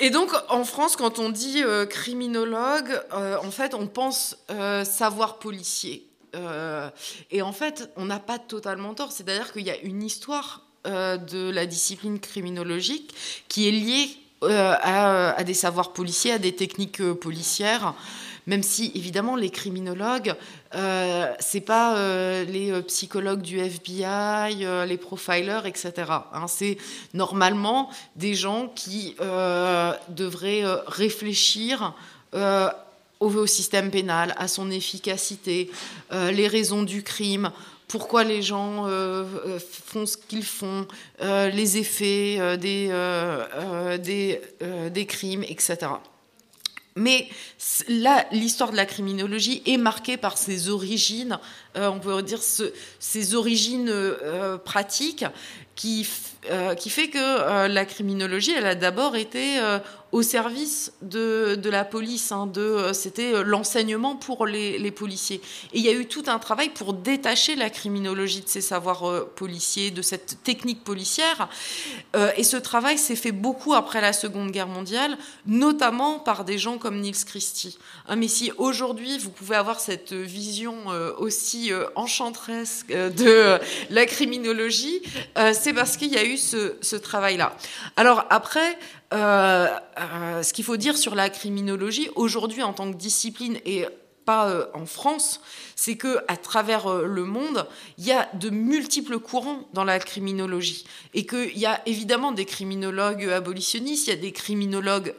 et donc, en France, quand on dit criminologue, en fait, on pense savoir policier. et en fait, on n'a pas totalement tort. C'est-à-dire qu'il y a une histoire de la discipline criminologique qui est liée à, des savoirs policiers, à des techniques policières même si évidemment les criminologues, euh, c'est pas euh, les euh, psychologues du FBI, euh, les profilers, etc. Hein, c'est normalement des gens qui devraient réfléchir au, système pénal, à son efficacité, les raisons du crime pourquoi les gens font ce qu'ils font, les effets des, des, des, crimes, etc. Mais là, l'histoire de la criminologie est marquée par ses origines, euh, on peut dire ses origines euh, pratiques, qui, euh, qui, fait que la criminologie, elle a d'abord été au service de, de la police. Hein, de, c'était l'enseignement pour les, policiers. Et il y a eu tout un travail pour détacher la criminologie de ses savoirs policiers, de cette technique policière. et ce travail s'est fait beaucoup après la Seconde Guerre mondiale, notamment par des gens comme Niels Christie. Hein, mais si aujourd'hui vous pouvez avoir cette vision aussi enchanteresse de la criminologie, c'est parce qu'il y a eu ce, ce travail-là. Alors après, euh, euh, ce qu'il faut dire sur la criminologie aujourd'hui en tant que discipline et pas euh, en France, c'est que à travers le monde, il y a de multiples courants dans la criminologie et qu'il y a évidemment des criminologues abolitionnistes, il y a des criminologues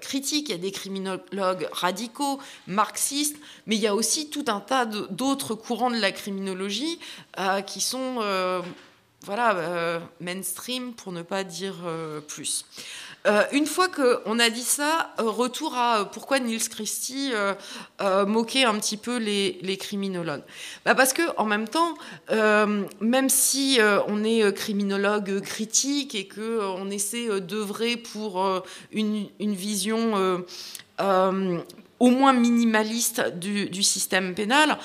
critiques, il y a des criminologues radicaux, marxistes, mais il y a aussi tout un tas d'autres courants de la criminologie qui sont voilà, euh, mainstream pour ne pas dire euh, plus. Euh, une fois qu'on a dit ça, retour à pourquoi Niels Christie moquait un petit peu les, criminologues. Bah parce que en même temps, même si on est criminologue critique et que on essaie d'œuvrer pour une, vision au moins minimaliste du système pénal,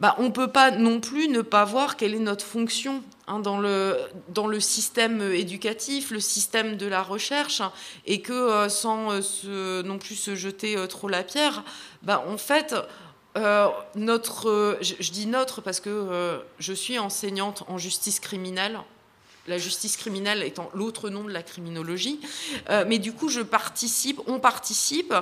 bah, on ne peut pas non plus ne pas voir quelle est notre fonction hein, dans, le, dans le système éducatif, le système de la recherche, et que euh, sans euh, non plus se jeter euh, trop la pierre, bah, en fait, notre, je, dis notre parce que je suis enseignante en justice criminelle la justice criminelle étant l'autre nom de la criminologie. Euh, mais du coup, je participe, on participe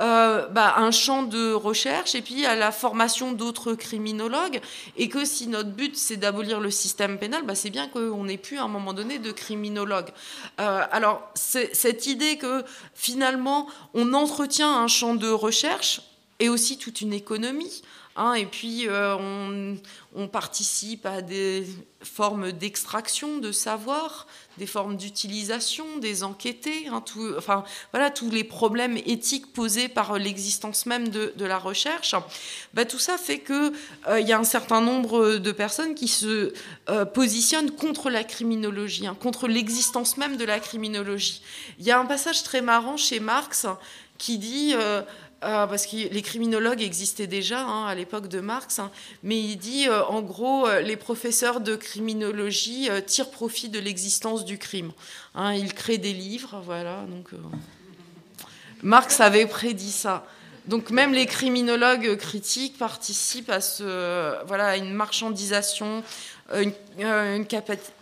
euh, bah, à un champ de recherche et puis à la formation d'autres criminologues. Et que si notre but, c'est d'abolir le système pénal, bah, c'est bien qu'on n'ait plus à un moment donné de criminologues. Euh, alors, cette idée que finalement, on entretient un champ de recherche et aussi toute une économie. Hein, et puis, on, on participe à des formes d'extraction de savoir, des formes d'utilisation, des enquêtés, hein, enfin voilà tous les problèmes éthiques posés par l'existence même de, la recherche. Bah, tout ça fait que euh, y a un certain nombre de personnes qui se euh, positionnent contre la criminologie, hein, contre l'existence même de la criminologie. Il y a un passage très marrant chez Marx qui dit ah, parce que les criminologues existaient déjà hein, à l'époque de Marx, hein. mais il dit euh, en gros euh, les professeurs de criminologie euh, tirent profit de l'existence du crime. Hein. ils créent des livres, voilà. Donc Marx avait prédit ça. Donc même les criminologues critiques participent à ce voilà une marchandisation euh, euh, une,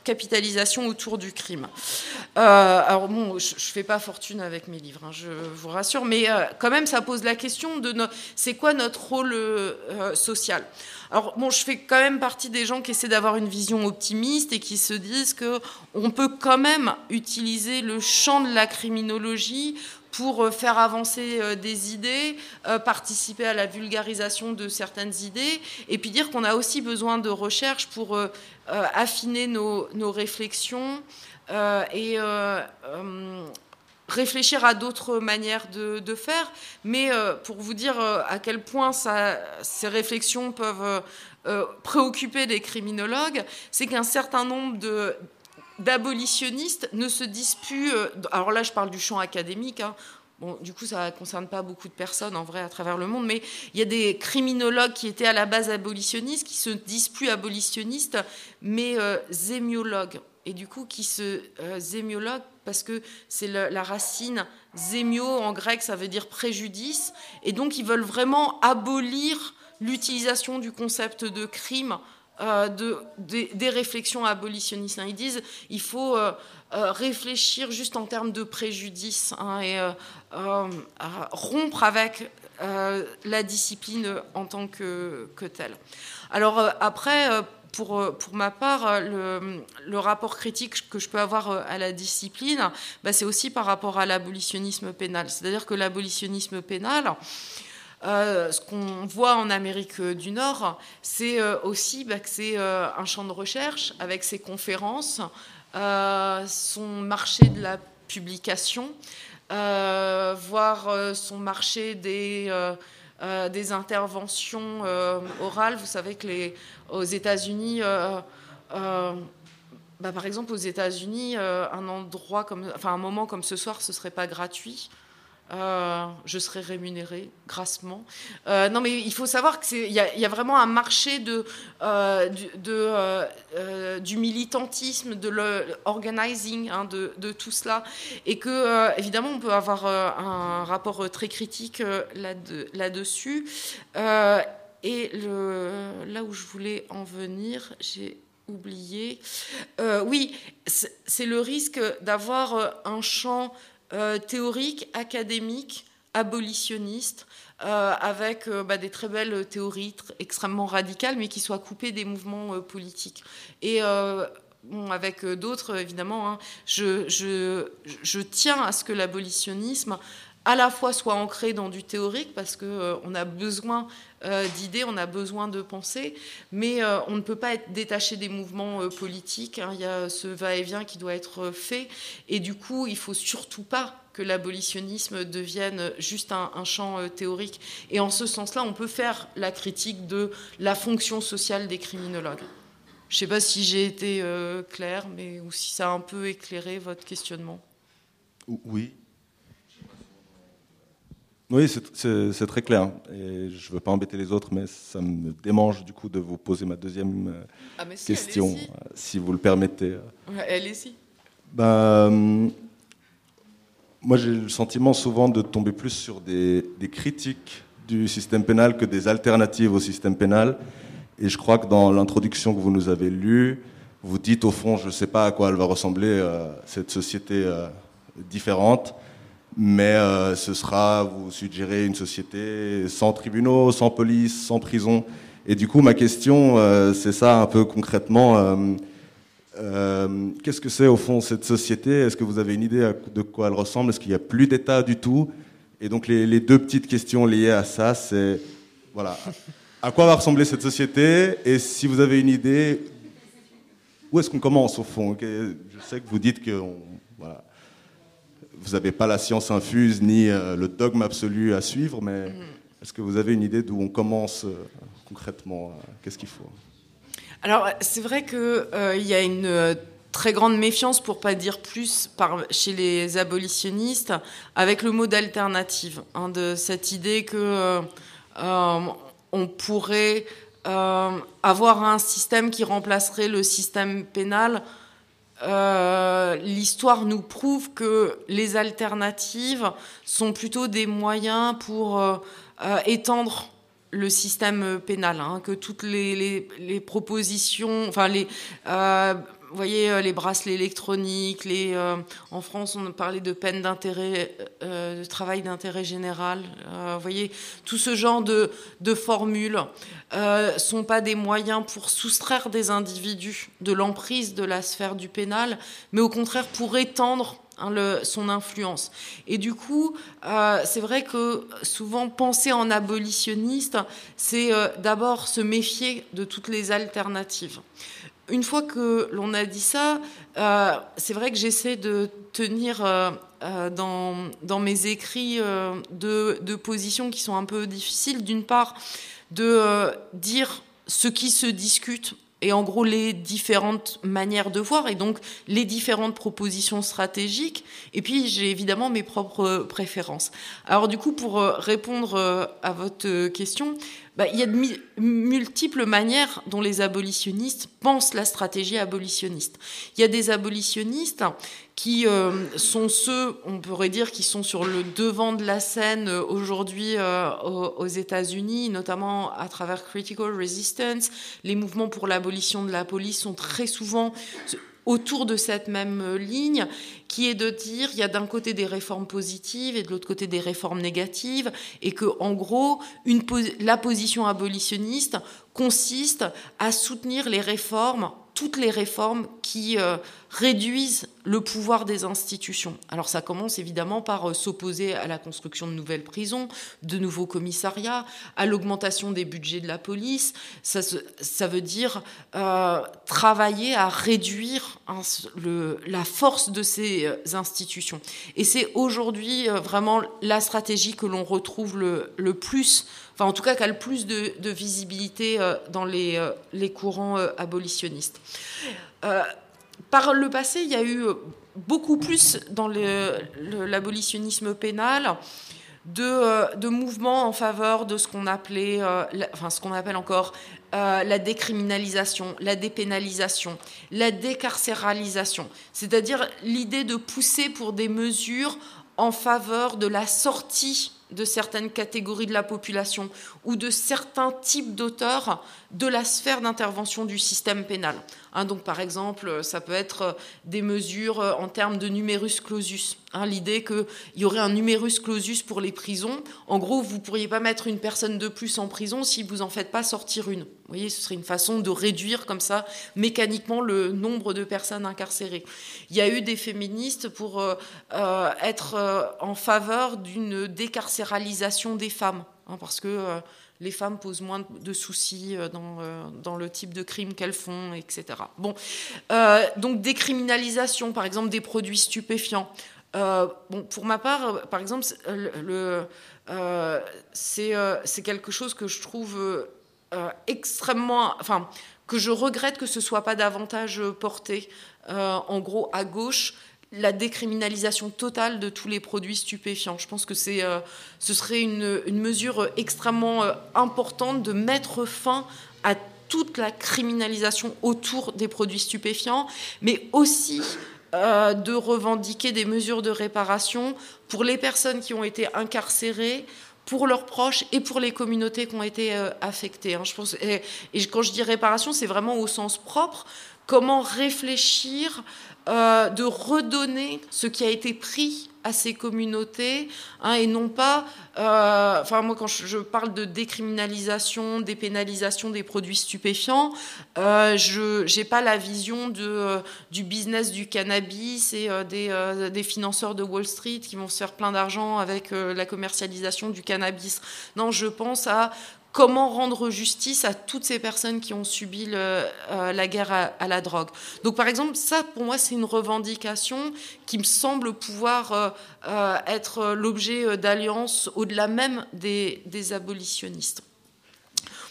capitalisation autour du crime. Euh, alors bon, je ne fais pas fortune avec mes livres, hein, je vous rassure, mais quand même, ça pose la question de c'est quoi notre rôle social? Alors bon, je fais quand même partie des gens qui essaient d'avoir une vision optimiste et qui se disent que on peut quand même utiliser le champ de la criminologie pour euh, faire avancer euh, des idées, euh, participer à la vulgarisation de certaines idées, et puis dire qu'on a aussi besoin de recherche pour affiner nos, réflexions, et réfléchir à d'autres manières de, faire. Mais pour vous dire à quel point ces réflexions peuvent préoccuper les criminologues, c'est qu'un certain nombre de d'abolitionnistes ne se disent plus. alors là, je parle du champ académique. Hein, Bon, du coup, ça ne concerne pas beaucoup de personnes en vrai à travers le monde, mais il y a des criminologues qui étaient à la base abolitionnistes, qui se disent plus abolitionnistes, mais euh, zémiologues. Et du coup, qui se euh, zémiologues parce que c'est la, racine zémio en grec, ça veut dire préjudice, et donc ils veulent vraiment abolir l'utilisation du concept de crime euh, de, des réflexions abolitionnistes. Ils disent il faut euh, euh, réfléchir juste en termes de préjudice hein, et rompre avec la discipline en tant que, que telle. Alors après, pour, pour, ma part, le, le, rapport critique que je peux avoir à la discipline, bah, c'est aussi par rapport à l'abolitionnisme pénal. C'est-à-dire que l'abolitionnisme pénal, euh, ce qu'on voit en Amérique du Nord, c'est euh, aussi bah, que c'est euh, un champ de recherche avec ses conférences, son marché de la publication, voire son marché des, des interventions orales. Vous savez que les, aux États-Unis, bah, par exemple, aux États-Unis, un endroit comme, enfin, un moment comme ce soir, ce serait pas gratuit. Euh, je serai rémunérée grassement. Euh, non, mais il faut savoir qu'il y, a vraiment un marché de, euh, du, militantisme, de l'organizing, hein, de, tout cela, et que évidemment on peut avoir un rapport très critique là-dessus. et là où je voulais en venir, j'ai oublié. oui, c'est le risque d'avoir un champ euh, théorique, académique, abolitionniste, euh, avec euh, bah, des très belles théories extrêmement radicales, mais qui soient coupées des mouvements politiques. Et avec d'autres, évidemment, hein, je, tiens à ce que l'abolitionnisme à la fois soit ancré dans du théorique, parce qu'on a besoin d'idées, on a besoin de pensées, mais on ne peut pas être détaché des mouvements politiques. Hein. Il y a ce va-et-vient qui doit être fait, et du coup, il faut surtout pas que l'abolitionnisme devienne juste un, champ théorique. Et en ce sens-là, on peut faire la critique de la fonction sociale des criminologues. Je ne sais pas si j'ai été clair, mais ou si ça a un peu éclairé votre questionnement. Oui, oui, c'est très clair. Et je ne veux pas embêter les autres, mais ça me démange du coup de vous poser ma deuxième euh, ah, question, euh, si vous le permettez. elle est ici. Ben, moi, j'ai le sentiment souvent de tomber plus sur des, des, critiques du système pénal que des alternatives au système pénal. Et je crois que dans l'introduction que vous nous avez lue, vous dites au fond, je ne sais pas à quoi elle va ressembler, euh, cette société différente mais euh, ce sera, vous suggérez, une société sans tribunaux, sans police, sans prison. Et du coup, ma question, euh, c'est ça un peu concrètement. Euh, qu'est-ce que c'est au fond cette société? Est-ce que vous avez une idée de quoi elle ressemble? Est-ce qu'il n'y a plus d'État du tout? Et donc les, les, deux petites questions liées à ça, c'est voilà, à quoi va ressembler cette société? Et si vous avez une idée, où est-ce qu'on commence au fond? Je sais que vous dites voilà, vous n'avez pas la science infuse ni euh, le dogme absolu à suivre, mais mhm. est-ce que vous avez une idée d'où on commence euh, concrètement euh, Qu'est-ce qu'il faut? Alors, c'est vrai qu'il y a une très grande méfiance, pour pas dire plus, par, chez les abolitionnistes, avec le mot d'alternative, hein, de cette idée que on pourrait avoir un système qui remplacerait le système pénal euh, l'histoire nous prouve que les alternatives sont plutôt des moyens pour euh, euh, étendre le système pénal, hein, que toutes les, les, propositions, enfin les vous voyez, euh, les bracelets électroniques, les, euh, en France, on parlait de peine d'intérêt, euh, de travail d'intérêt général. voyez, tout ce genre de, formules ne sont pas des moyens pour soustraire des individus de l'emprise de la sphère du pénal, mais au contraire pour étendre hein, son influence. Et du coup, c'est vrai que souvent penser en abolitionniste, c'est d'abord se méfier de toutes les alternatives. Une fois que l'on a dit ça, euh, c'est vrai que j'essaie de tenir euh, euh, dans, mes écrits deux, de positions qui sont un peu difficiles. D'une part, de dire ce qui se discute et en gros les différentes manières de voir et donc les différentes propositions stratégiques. Et puis j'ai évidemment mes propres préférences. Alors du coup, pour répondre à votre question, bah, il y a de multiples manières dont les abolitionnistes pensent la stratégie abolitionniste. Il y a des abolitionnistes qui euh, sont ceux, on pourrait dire, qui sont sur le devant de la scène euh, aujourd'hui euh, aux, États-Unis, notamment à travers Critical Resistance. Les mouvements pour l'abolition de la police sont très souvent autour de cette même ligne, qui est de dire il y a d'un côté des réformes positives et de l'autre côté des réformes négatives, et que en gros la position abolitionniste consiste à soutenir les réformes toutes les réformes qui euh, réduisent le pouvoir des institutions. Alors ça commence évidemment par euh, s'opposer à la construction de nouvelles prisons, de nouveaux commissariats, à l'augmentation des budgets de la police. Ça, veut dire euh, travailler à réduire la force de ces institutions. Et c'est aujourd'hui vraiment la stratégie que l'on retrouve le plus enfin en tout cas qui a le plus de, visibilité euh, dans les, euh, les courants euh, abolitionnistes. par le passé, il y a eu beaucoup plus dans l'abolitionnisme pénal de, de, mouvements en faveur de ce qu'on appelait, enfin ce qu'on appelle encore la décriminalisation, la dépénalisation, la décarcéralisation, c'est-à-dire l'idée de pousser pour des mesures en faveur de la sortie de certaines catégories de la population ou de certains types d'auteurs de la sphère d'intervention du système pénal. Hein, donc, par exemple, ça peut être euh, des mesures euh, en termes de numerus clausus. Hein, L'idée qu'il y aurait un numerus clausus pour les prisons. En gros, vous ne pourriez pas mettre une personne de plus en prison si vous n'en faites pas sortir une. Vous voyez, ce serait une façon de réduire comme ça mécaniquement le nombre de personnes incarcérées. Il y a eu des féministes pour euh, être en faveur d'une décarcéralisation des femmes. Hein, parce que les femmes posent moins de soucis euh, euh, dans, le type de crime qu'elles font, etc. Bon, euh, donc décriminalisation, par exemple, des produits stupéfiants. bon, pour ma part, par exemple, le, c'est quelque chose que je trouve extrêmement, enfin, que je regrette que ce soit pas davantage porté, en gros, à gauche la décriminalisation totale de tous les produits stupéfiants. Je pense que c'est, euh, ce serait une, mesure extrêmement euh, importante de mettre fin à toute la criminalisation autour des produits stupéfiants, mais aussi euh, de revendiquer des mesures de réparation pour les personnes qui ont été incarcérées, pour leurs proches et pour les communautés qui ont été affectées. Hein. Je pense, et, quand je dis réparation, c'est vraiment au sens propre. Comment réfléchir euh, de redonner ce qui a été pris à ces communautés hein, et non pas, euh, enfin moi quand je, parle de décriminalisation, dépénalisation des produits stupéfiants, euh, je n'ai pas la vision de, du business du cannabis et des, des, financeurs de Wall Street qui vont se faire plein d'argent avec la commercialisation du cannabis. Non, je pense à comment rendre justice à toutes ces personnes qui ont subi euh, la guerre à, la drogue. Donc par exemple, ça pour moi c'est une revendication qui me semble pouvoir euh, euh, être l'objet d'alliances au-delà même des, abolitionnistes.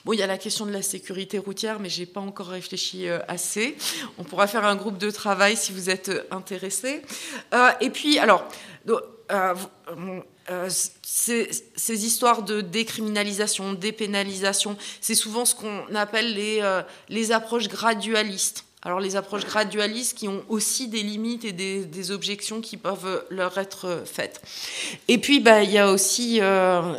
Bon, il y a la question de la sécurité routière, mais j'ai pas encore réfléchi assez. On pourra faire un groupe de travail si vous êtes intéressés. et puis, alors, euh, ces, histoires de décriminalisation, dépénalisation, c'est souvent ce qu'on appelle les, euh, les approches gradualistes. Alors les approches gradualistes qui ont aussi des limites et des, objections qui peuvent leur être faites. Et puis bah, il y a aussi euh,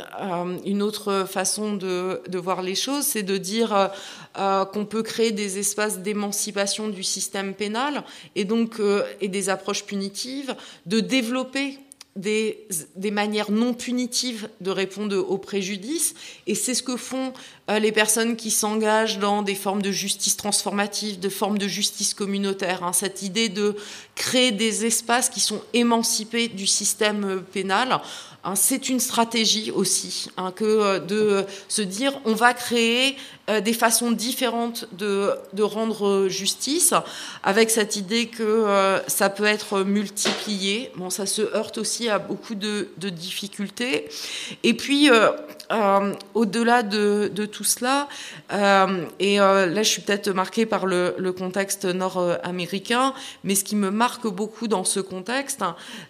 une autre façon de, de voir les choses, c'est de dire qu'on peut créer des espaces d'émancipation du système pénal et donc et des approches punitives, de développer des, manières non punitives de répondre aux préjudices. Et c'est ce que font euh, les personnes qui s'engagent dans des formes de justice transformative, de formes de justice communautaire. Hein. cette idée de créer des espaces qui sont émancipés du système euh, pénal. Hein. c'est une stratégie aussi hein, que euh, de se dire on va créer des façons différentes de, de, rendre justice, avec cette idée que ça peut être multiplié. Bon, ça se heurte aussi à beaucoup de, difficultés. Et puis, euh, au-delà de, tout cela, euh, et euh, là je suis peut-être marquée par le, contexte nord-américain, mais ce qui me marque beaucoup dans ce contexte,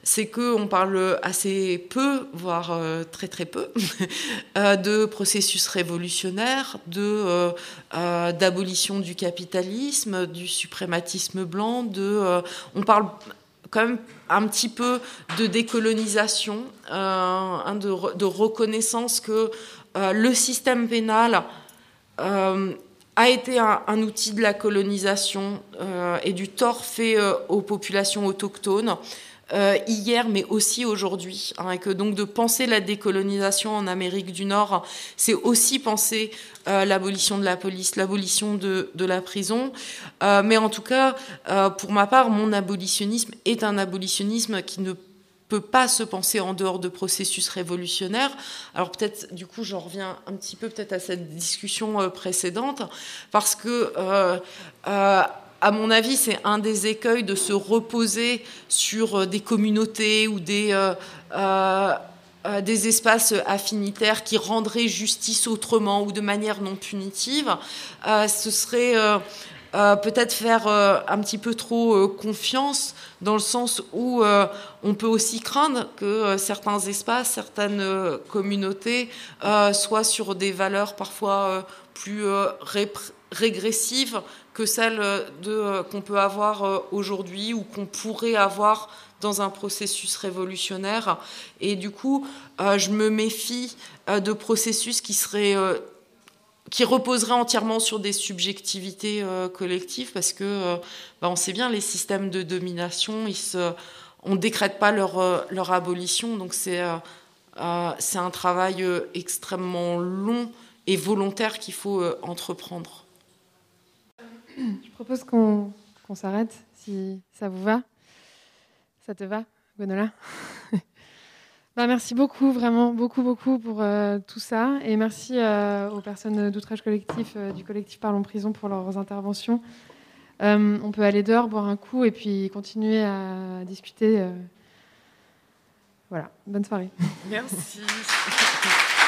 c'est qu'on parle assez peu, voire très très peu, [laughs] de processus révolutionnaire, de d'abolition du capitalisme, du suprématisme blanc, on parle quand même un petit peu de décolonisation, euh, de, reconnaissance que euh, le système pénal euh, a été un, outil de la colonisation et du tort fait aux populations autochtones. Euh, hier, mais aussi aujourd'hui. Hein, et que donc de penser la décolonisation en Amérique du Nord, c'est aussi penser euh, l'abolition de la police, l'abolition de, la prison. Euh, mais en tout cas, pour ma part, mon abolitionnisme est un abolitionnisme qui ne peut pas se penser en dehors de processus révolutionnaires. Alors peut-être, du coup, j'en reviens un petit peu peut-être à cette discussion précédente, parce que à mon avis, c'est un des écueils de se reposer sur euh, des communautés ou euh, euh, des espaces affinitaires qui rendraient justice autrement ou de manière non punitive. ce serait peut-être faire un petit peu trop confiance dans le sens où on peut aussi craindre que certains espaces, certaines communautés soient sur des valeurs parfois plus régressives que celle de, euh, qu'on peut avoir euh, aujourd'hui ou qu'on pourrait avoir dans un processus révolutionnaire. Et du coup, euh, je me méfie de processus qui seraient qui reposeraient entièrement sur des subjectivités collectives, parce que bah, on sait bien les systèmes de domination, ils on décrète pas leur, leur abolition, donc c'est un travail extrêmement long et volontaire qu'il faut entreprendre. Je propose qu'on s'arrête, si ça vous va. Ça te va, Gwenola? [laughs] Bah, Merci beaucoup, vraiment, beaucoup, beaucoup pour euh, tout ça. Et merci euh, aux personnes d'outrage collectif, euh, du collectif Parlons Prison, pour leurs interventions. on peut aller dehors, boire un coup et puis continuer à discuter. Voilà, bonne soirée. Merci. [laughs]